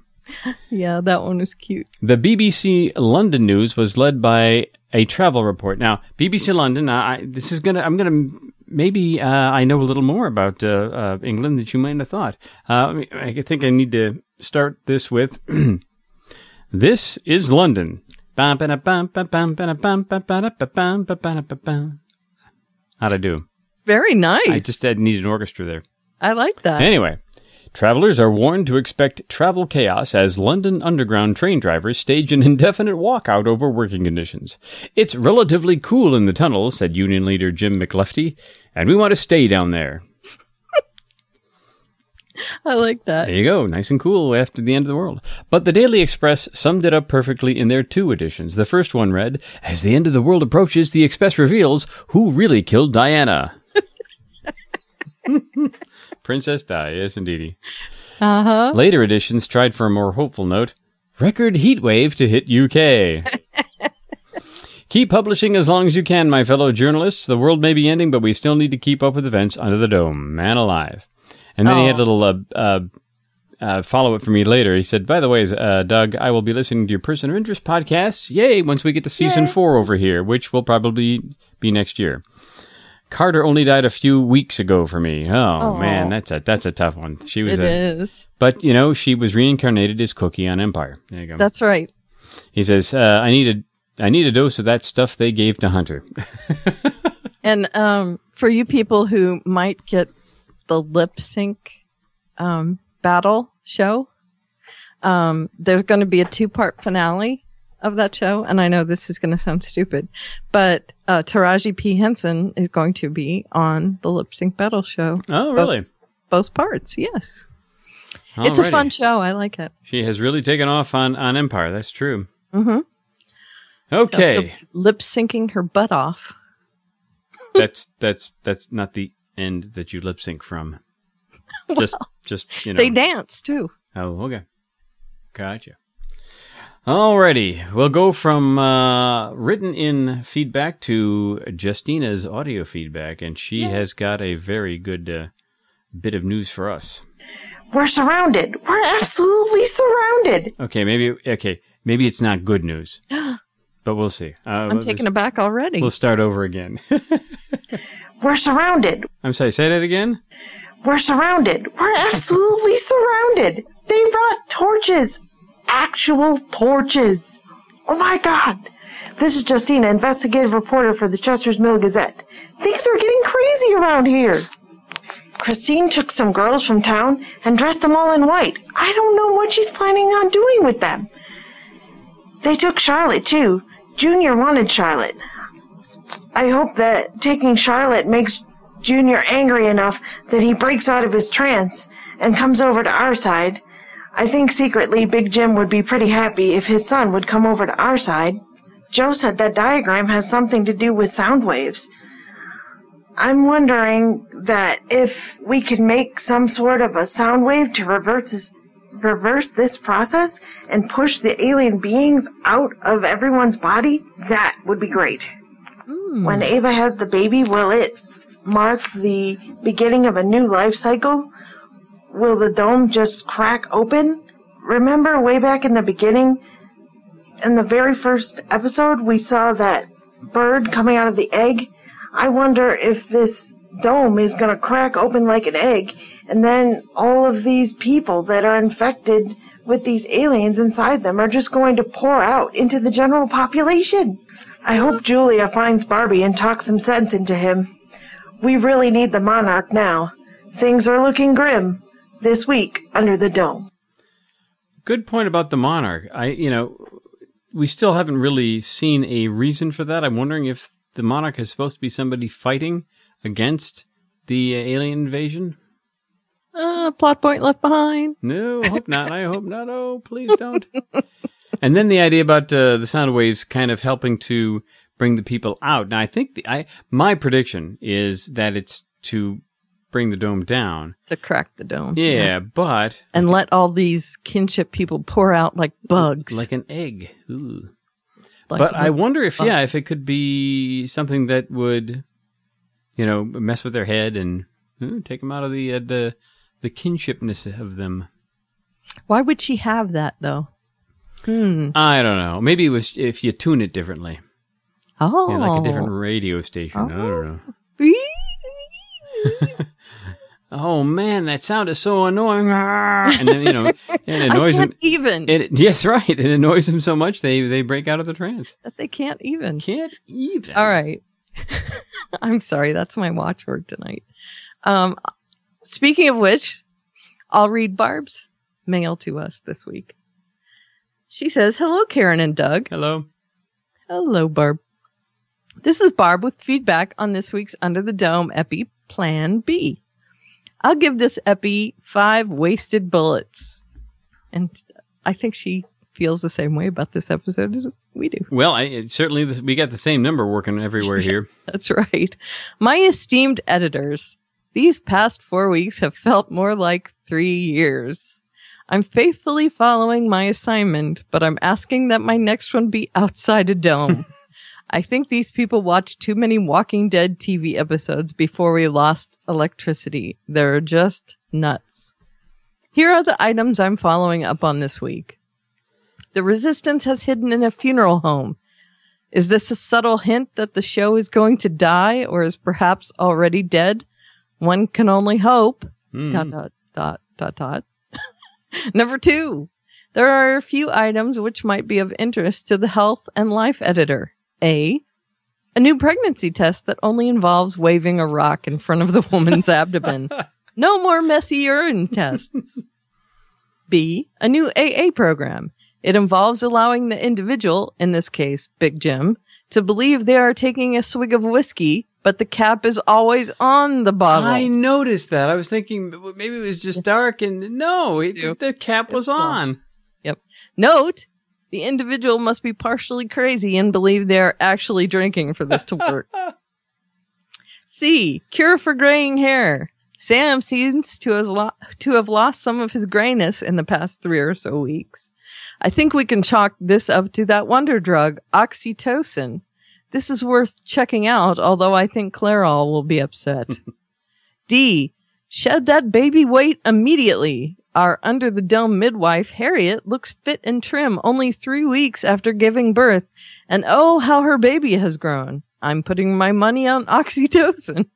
Yeah, that one was cute. The BBC London news was led by a travel report. Now, BBC London, I, this is gonna, I'm gonna, maybe uh, I know a little more about uh, uh, England that you might have thought. Uh, I think I need to start this with, [CLEARS THROAT] this is London. How'd I do? Very nice. I just had needed an orchestra there. I like that. Anyway, travelers are warned to expect travel chaos as London Underground train drivers stage an indefinite walkout over working conditions. It's relatively cool in the tunnels, said union leader Jim McLufty, and we want to stay down there. [LAUGHS] I like that. There you go, nice and cool after the end of the world. But the Daily Express summed it up perfectly in their two editions. The first one read, As the end of the world approaches, the Express reveals who really killed Diana. [LAUGHS] Princess Di, yes indeedy. Uh huh. Later editions tried for a more hopeful note. Record heat wave to hit UK. [LAUGHS] keep publishing as long as you can, my fellow journalists. The world may be ending, but we still need to keep up with events under the dome. Man alive. And then he had a Oh. little uh, uh, uh, follow up for me later. He said, by the way, uh, Doug, I will be listening to your person of interest podcast. Yay, once we get to season four over here, which will probably be next year. Carter only died a few weeks ago for me. Oh, Aw. man, that's a that's a tough one. She was It a is. but you know, she was reincarnated as Cookie on Empire. There you go. That's right. he says, uh, "I need a, I need a dose of that stuff they gave to Hunter." [LAUGHS] And um, for you people who might get the lip sync um, battle show, Um, there's going to be a two part finale of that show. And I know this is going to sound stupid, but uh, Taraji P. Henson is going to be on the Lip Sync Battle show. Oh, really? Both, both parts, yes. It's a fun show. I like it. She has really taken off on, on Empire. That's true. Mm-hmm. Okay. lip syncing her butt off. [LAUGHS] that's that's that's not the end that you lip sync from. [LAUGHS] Just just you know. They dance too. Oh, okay. Gotcha. Alrighty. We'll go from uh, written in feedback to Justina's audio feedback, and she Yeah. has got a very good uh, bit of news for us. We're surrounded. We're absolutely surrounded. Okay, maybe okay, maybe it's not good news, [GASPS] [GASPS] but we'll see. Uh, I'm taken aback already. We'll start over again. [LAUGHS] We're surrounded. I'm sorry. Say that again. We're surrounded. We're absolutely surrounded. They brought torches. Actual torches. Oh my god. This is Justina, investigative reporter for the Chester's Mill Gazette. Things are getting crazy around here. Christine took some girls from town and dressed them all in white. I don't know what she's planning on doing with them. They took Charlotte too. Junior wanted Charlotte. I hope that taking Charlotte makes Junior angry enough that he breaks out of his trance and comes over to our side. I think secretly Big Jim would be pretty happy if his son would come over to our side. Joe said that diagram has something to do with sound waves. I'm wondering that if we could make some sort of a sound wave to reverse reverse this process and push the alien beings out of everyone's body, that would be great. Hmm. When Ava has the baby, will it mark the beginning of a new life cycle? Will the dome just crack open? Remember way back in the beginning, in the very first episode, we saw that bird coming out of the egg? I wonder if this dome is gonna crack open like an egg, and then all of these people that are infected with these aliens inside them are just going to pour out into the general population. I hope Julia finds Barbie and talks some sense into him. We really need the monarch now. Things are looking grim this week under the dome. Good point about the monarch. I, you know, we still haven't really seen a reason for that. I'm wondering if the monarch is supposed to be somebody fighting against the alien invasion. Uh, plot point left behind. No, I hope not. I hope not. Oh, please don't. [LAUGHS] and then the idea about uh, the sound waves kind of helping to bring the people out. Now, I think the, I my prediction is that it's to bring the dome down. To crack the dome. Yeah, but And let all these kinship people pour out like bugs. like an egg. Ooh. Like but I wonder if bug. yeah, if it could be something that would, you know, mess with their head and take them out of the uh, the the kinshipness of them. Why would she have that though? Hmm. I don't know. Maybe it was if you tune it differently, Oh. know, like a different radio station. I don't know. Oh [LAUGHS] [LAUGHS] man, that sound is so annoying. And then you know, it annoys them. even. It, yes, right. It annoys them so much they they break out of the trance. that they can't even. Can't even. All right. [LAUGHS] I'm sorry. That's my watchword tonight. Um, speaking of which, I'll read Barb's mail to us this week. She says, Hello, Karen and Doug. Hello. Hello, Barb. This is Barb with feedback on this week's Under the Dome Epi Plan B. I'll give this Epi five wasted bullets. And I think she feels the same way about this episode as we do. Well, I, it, certainly this, we got the same number working everywhere [LAUGHS] here. That's right. My esteemed editors, these past four weeks have felt more like three years. I'm faithfully following my assignment, but I'm asking that my next one be outside a dome. [LAUGHS] I think these people watched too many Walking Dead TV episodes before we lost electricity. They're just nuts. Here are the items I'm following up on this week. The resistance has hidden in a funeral home. Is this a subtle hint that the show is going to die or is perhaps already dead? One can only hope. Hmm. Dot, dot, dot, dot, dot. [LAUGHS] Number two, there are a few items which might be of interest to the health and life editor. A, a new pregnancy test that only involves waving a rock in front of the woman's [LAUGHS] abdomen. No more messy urine tests. B. A new AA program. It involves allowing the individual, in this case, Big Jim, to believe they are taking a swig of whiskey, but the cap is always on the bottle. I noticed that. I was thinking maybe it was just dark, and no, it, the cap was on. Yep. Note, the individual must be partially crazy and believe they are actually drinking for this to work. [LAUGHS] C. Cure for graying hair. Sam seems to have, lo- to have lost some of his grayness in the past three or so weeks. I think we can chalk this up to that wonder drug, oxytocin. This is worth checking out, although I think Clairol will be upset. [LAUGHS] D. Shed that baby weight immediately. Our under the dome midwife, Harriet, looks fit and trim only three weeks after giving birth. And oh, how her baby has grown. I'm putting my money on [LAUGHS] oxytocin.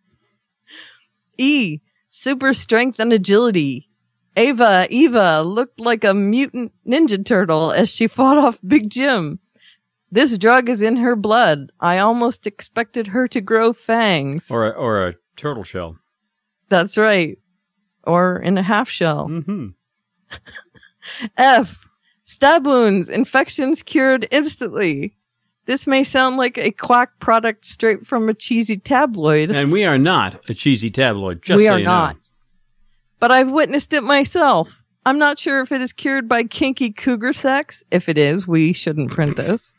E. Super strength and agility. Ava, Eva looked like a mutant ninja turtle as she fought off Big Jim. This drug is in her blood. I almost expected her to grow fangs. Or a, or a turtle shell. That's right. Or in a half shell. hmm [LAUGHS] F. Stab wounds, infections cured instantly. This may sound like a quack product straight from a cheesy tabloid, And we are not a cheesy tabloid. Just we so are you know. not. But I've witnessed it myself. I'm not sure if it is cured by kinky cougar sex. If it is, we shouldn't print this.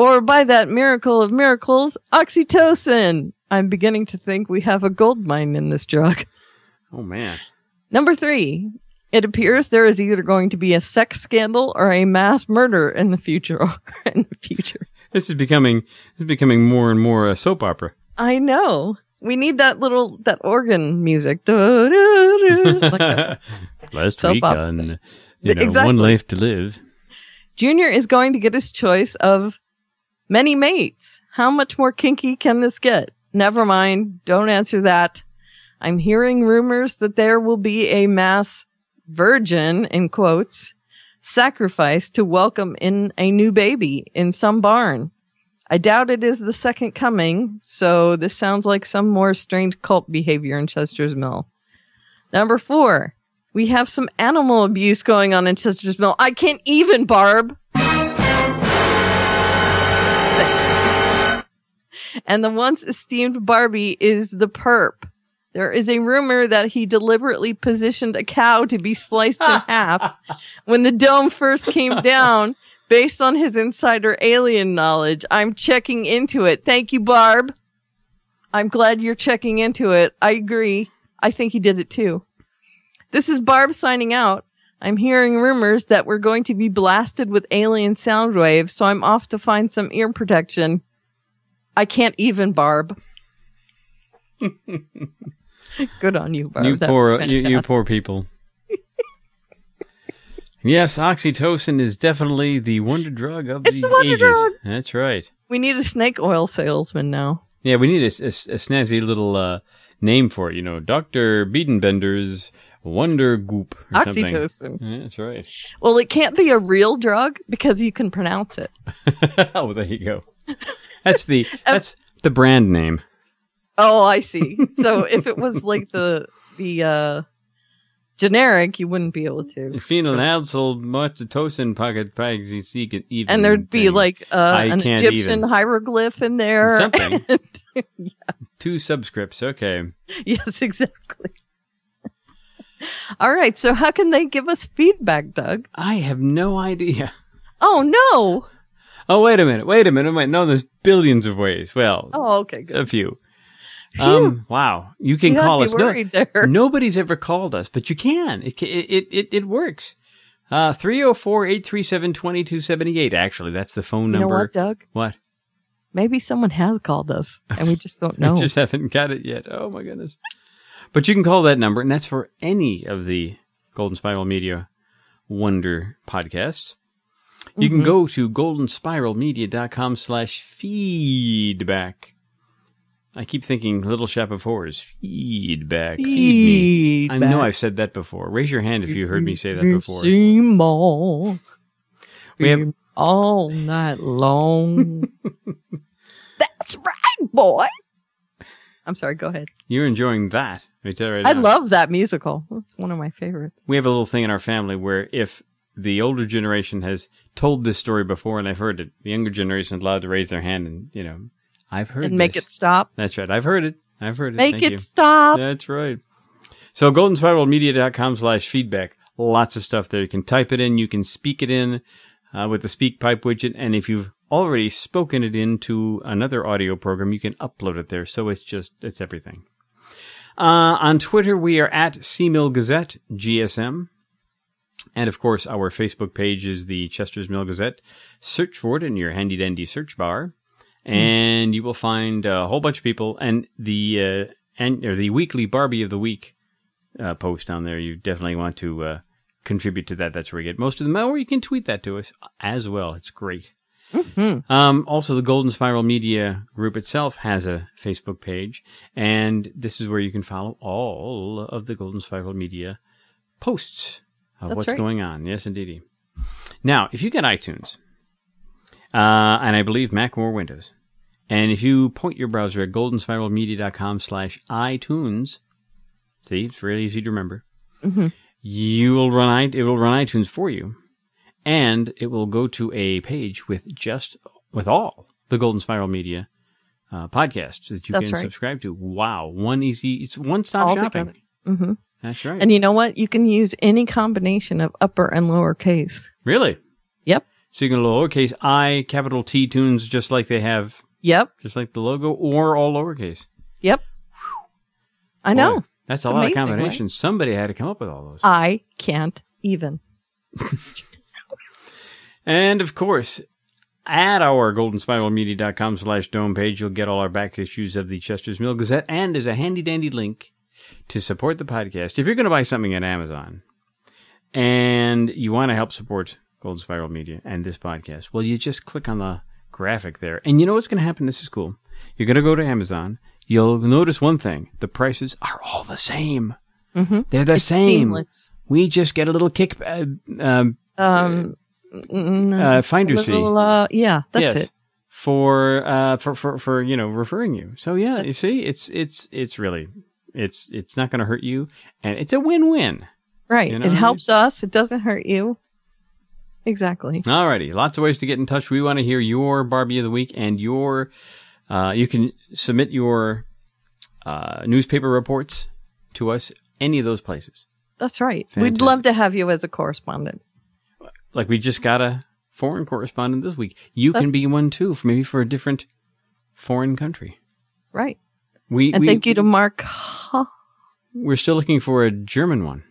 Or by that miracle of miracles, oxytocin. I'm beginning to think we have a gold mine in this drug. Oh man. Number three, it appears there is either going to be a sex scandal or a mass murder in the future. [LAUGHS] in the future, This is becoming this is becoming more and more a soap opera. I know we need that little that organ music. [LAUGHS] Like that. Last Soap week opera on thing. you know, Exactly. One Life to Live. Junior is going to get his choice of many mates. How much more kinky can this get? Never mind. Don't answer that. I'm hearing rumors that there will be a mass virgin, in quotes, sacrifice to welcome in a new baby in some barn. I doubt it is the second coming, so this sounds like some more strange cult behavior in Chester's Mill. Number four, we have some animal abuse going on in Chester's Mill. I can't even, Barb. And the once esteemed Barbie is the perp. There is a rumor that he deliberately positioned a cow to be sliced in [LAUGHS] half when the dome first came [LAUGHS] down based on his insider alien knowledge. I'm checking into it. Thank you, Barb. I'm glad you're checking into it. I agree. I think he did it too. This is Barb signing out. I'm hearing rumors that we're going to be blasted with alien sound waves, so I'm off to find some ear protection. I can't even, Barb. [LAUGHS] Good on you, Barb. you That poor you, you poor people. [LAUGHS] yes, oxytocin is definitely the wonder drug of It's the, the wonder ages. drug. That's right. We need a snake oil salesman now. Yeah, we need a snazzy little uh, name for it. You know, Doctor Biedenbender's Wonder Goop. Or something. Oxytocin. Yeah, that's right. Well, it can't be a real drug because you can pronounce it. [LAUGHS] oh, there you go. That's the [LAUGHS] that's the brand name. Oh, I see. So if it was like the the uh generic, you wouldn't be able to. Phenylalanine maltitocin pocket bags you see even. And there'd be thing. like uh, an Egyptian even. hieroglyph in there. Something. [LAUGHS] And- two subscripts. Okay. yes, [LAUGHS] exactly. All right. So how can they give us feedback, Doug? I have no idea. Oh no. Oh, wait a minute. Wait a minute. Wait, no, there's billions of ways. Well, Oh, okay, good. a few. Um, wow. You can You call us. No- there. [LAUGHS] nobody's ever called us, but you can. It it it it, works. Uh 304-837-2278 actually. That's the phone You know number. what, Doug? What? Maybe someone has called us and we just don't [LAUGHS] know. we just haven't got it yet. Oh my goodness. But you can call that number, and that's for any of the Golden Spiral Media Wonder podcasts. You Mm-hmm. can go to goldenspiralmedia.com slash feedback. I keep thinking Little Shop of Horrors. Feedback. Feed me. I know I've said that before. Raise your hand if you heard me say that before. Seymour. We have- all night long. [LAUGHS] That's right, boy. I'm sorry. Go ahead. You're enjoying that Let me tell you right I now. love that musical. It's one of my favorites. we have a little thing in our family where if the older generation has told this story before and I've heard it, the younger generation is allowed to raise their hand and, you know, I've heard it. And make it stop. That's right. I've heard it. I've heard it. Make Thank it you. stop. That's right. So goldenspiralmedia.com slash feedback. Lots of stuff there. You can type it in. You can speak it in uh, with the speak pipe widget. And if you've already spoken it into another audio program, you can upload it there. So it's just, it's everything. Uh, on Twitter, we are at CMill Gazette, GSM. And of course, our Facebook page is the Chester's Mill Gazette. Search for it in your handy dandy search bar, and you will find a whole bunch of people. And the uh, and or the weekly Barbie of the Week uh, post on there. You definitely want to uh, contribute to that. That's where you get most of them. Or you can tweet that to us as well. It's great. Um, also, the Golden Spiral Media group itself has a Facebook page, and this is where you can follow all of the Golden Spiral Media posts of That's what's right. going on. Yes, indeedy. Now, if you get iTunes, uh, and I believe Mac or Windows, and if you point your browser at goldenspiralmedia.com slash iTunes, see, it's really easy to remember, you will run, it will run iTunes for you, and it will go to a page with just, with all the Golden Spiral Media uh, podcasts that you That's can right. subscribe to. Wow. One easy, it's one stop shopping. together. That's right. And you know what? You can use any combination of upper and lower case. really? Yep. So you can lowercase i, capital T tunes, just like they have, Yep. just like the logo, or all lowercase. Yep. I know. That's It's a lot amazing, of right? combinations. Somebody had to come up with all those. I can't even. [LAUGHS] and of course, at our goldenspiralmedia.com slash dome page, you'll get all our back issues of the Chester's Mill Gazette and as a handy dandy link to support the podcast. If you're going to buy something at Amazon and you want to help support Golden Spiral Media and this podcast, well, you just click on the graphic there. And you know what's going to happen? This is cool. You're going to go to Amazon. You'll notice one thing. The prices are all the same. Mhm. They're the It's same. seamless. We just get a little kick, uh, um, Um, uh, finder's fee. uh, yeah, that's yes, it. for uh for, for for you know referring you. So yeah, you see, it's it's it's really it's it's not going to hurt you, and it's a win-win. Right. You know it helps us. It doesn't hurt you. Exactly. Alrighty, lots of ways to get in touch. We want to hear your Barbie of the week and your. Uh, you can submit your uh, newspaper reports to us any of those places. That's right. We'd love to have you as a correspondent. Like we just got a foreign correspondent this week. You can be one too, for maybe for a different foreign country. Right. We And we, thank you to Mark. We're still looking for a German one.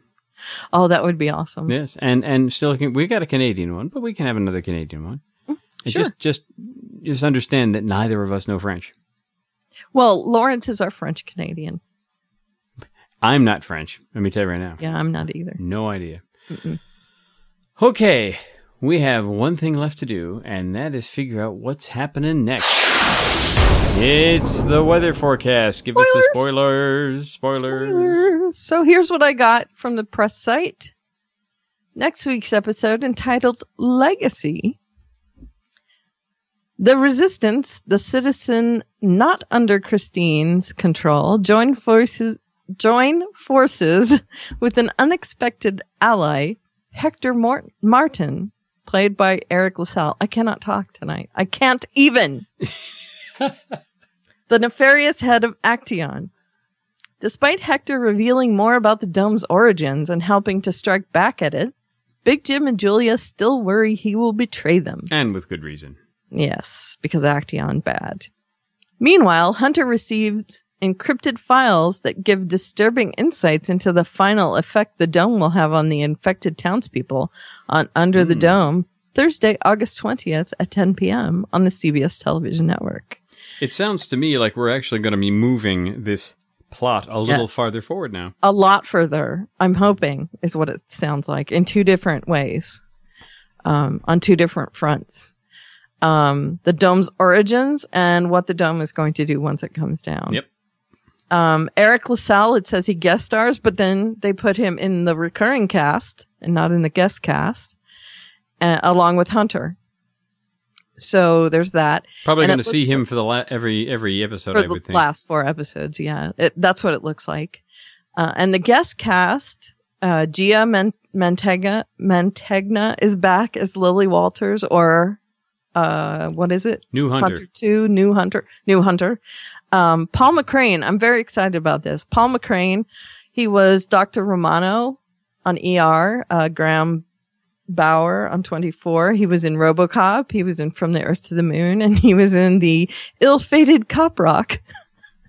Oh, that would be awesome. Yes, and and still looking. We got a Canadian one, but we can have another Canadian one. Mm, it's sure. Just just just understand that neither of us know French. Well, Lawrence is our French Canadian. I'm not French. Let me tell you right now. Yeah, I'm not either. No idea. Okay, we have one thing left to do, and that is figure out what's happening next. It's the weather forecast. Give us the spoilers. Spoilers. Spoilers. So here's what I got from the press site. Next week's episode entitled Legacy. The resistance, the citizen not under Christine's control, join forces join forces with an unexpected ally, Hector Mort- Martin, played by Eric LaSalle. I cannot talk tonight. I can't even. [LAUGHS] the nefarious head of Aktaion. Despite Hector revealing more about the dome's origins and helping to strike back at it, Big Jim and Julia still worry he will betray them. And with good reason. Yes, because Aktaion bad. Meanwhile, Hunter receives encrypted files that give disturbing insights into the final effect the dome will have on the infected townspeople on Under the hmm. Dome, Thursday, August 20th at 10 p.m. on the CBS television network. It sounds to me like we're actually going to be moving this plot a little farther forward now. a lot further. I'm hoping is what it sounds like in two different ways, um, on two different fronts. Um, the dome's origins and what the dome is going to do once it comes down. Yep. Um, Eric LaSalle, it says he guest stars, but then they put him in the recurring cast and not in the guest cast, uh, along with Hunter. So there's that Probably going to see him for the la- every every episode. for I the would think. last four episodes. Yeah, it, that's what it looks like. Uh, and the guest cast, uh, Gia Man- Mantegna, Mantegna is back as Lily Walters or, uh, what is it? New Hunter. Hunter 2, New Hunter, New Hunter. Um, Paul McCrane, I'm very excited about this. Paul McCrane, he was Dr. Romano on ER, uh, Graham Bauer on 24. He was in Robocop. He was in From the Earth to the Moon and he was in the ill-fated Cop Rock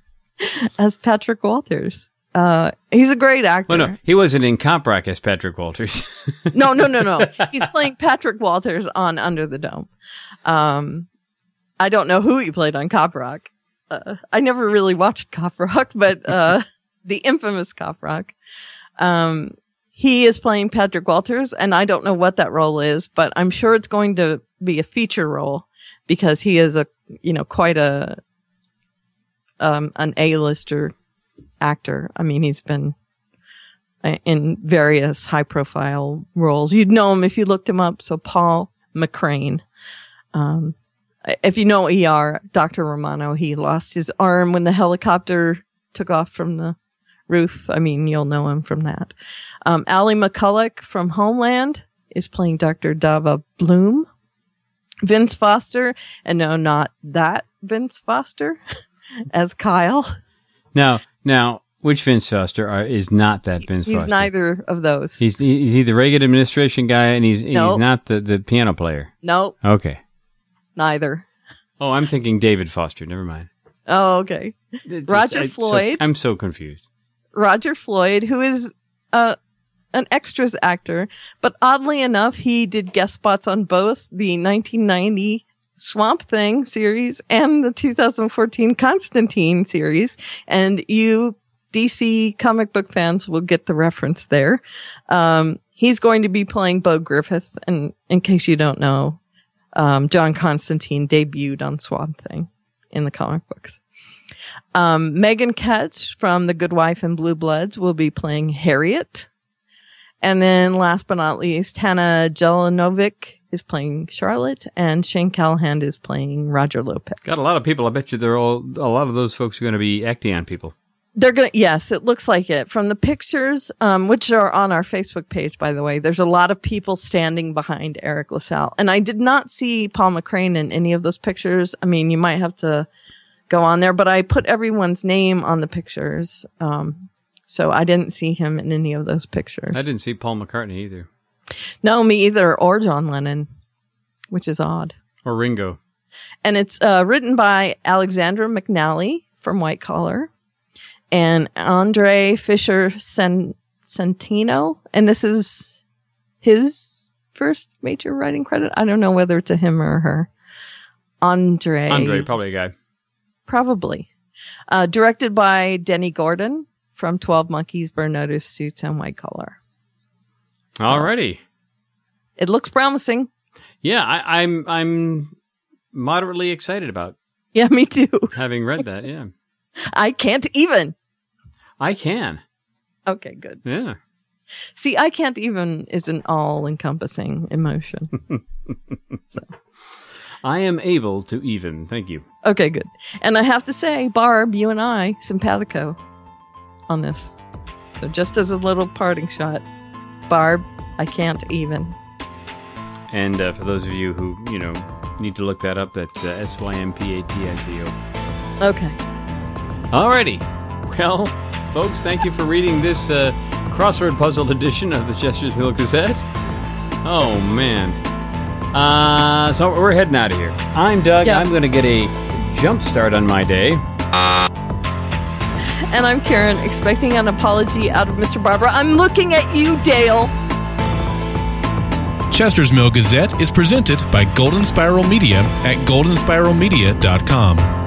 [LAUGHS] as Patrick Walters. Uh, he's a great actor. Well, no, he wasn't in Cop Rock as Patrick Walters. [LAUGHS] no, no, no, no. He's playing Patrick Walters on Under the Dome. Um, I don't know who he played on Cop Rock. Uh, I never really watched Cop Rock, but uh, [LAUGHS] the infamous Cop Rock. Um, he is playing Patrick Walters, and I don't know what that role is, but I'm sure it's going to be a feature role because he is a, you know, quite a, um, an A-lister actor. I mean, he's been uh, in various high profile roles. You'd know him if you looked him up. So Paul McCrane. Um, if you know ER, Dr. Romano, he lost his arm when the helicopter took off from the roof. I mean, you'll know him from that. Um, Allie McCulloch from Homeland is playing Dr. Dava Bloom. Vince Foster, and no, not that Vince Foster, [LAUGHS] as Kyle. now, now, which Vince Foster are, is not that Vince He's Foster? neither of those. He's he's he the Reagan administration guy, and he's No. he's not the, the piano player. nope, Okay. neither. Oh, I'm thinking David Foster. Never mind. Oh, okay. It's- Roger I- so- Floyd. I'm so confused. Roger Floyd, who is uh, an extras actor, but oddly enough, he did guest spots on both the 1990 Swamp Thing series and the 2014 Constantine series. And you DC comic book fans will get the reference there. Um, he's going to be playing Bo Griffith. And in case you don't know, um, John Constantine debuted on Swamp Thing in the comic books. Um, Megan Ketch from The Good Wife and Blue Bloods will be playing Harriet. And then last but not least, Hannah Jelenovic is playing Charlotte and Shane Callahan is playing Roger Lopez. Got a lot of people. I bet you they're all a lot of those folks are going to be Aktaion people. They're going to, yes, it looks like it. From the pictures, um, which are on our Facebook page, by the way, there's a lot of people standing behind Eric LaSalle. And I did not see Paul McCrane in any of those pictures. I mean, you might have to go on there, but I put everyone's name on the pictures. Um, so I didn't see him in any of those pictures. I didn't see Paul McCartney either, No, me either, or John Lennon, which is odd. or Ringo. And it's uh, written by Alexandra McNally from White Collar and Andre Fisher Sen- Centino. And this is his first major writing credit. I don't know whether it's a him or her. Andre. Andre, probably a guy. Probably. Uh, directed by Dennie Gordon from 12 Monkeys, Burn Notice, Suits, and White Collar. Alrighty. It looks promising. Yeah, I, I'm I'm moderately excited about Yeah, me too. having read that. Yeah, [LAUGHS] I can't even. I can. Okay, good. Yeah. See, I can't even is an all encompassing emotion. [LAUGHS] I am able to even. Thank you. okay, good. And I have to say, Barb, you and I, simpatico on this. So just as a little parting shot, Barb, I can't even. And uh, for those of you who you know need to look that up, that's uh, S Y M P A T I C O. Okay. Alrighty. Well, folks, thank you for reading this uh, crossword puzzle edition of the Chester's Mill Gazette. Oh man. Uh, so we're heading out of here. I'm Doug. Yeah. I'm going to get a jump start on my day. And I'm Karen, expecting an apology out of Mr. Barbara. I'm looking at you, Dale. Chester's Mill Gazette is presented by Golden Spiral Media at goldenspiralmedia.com.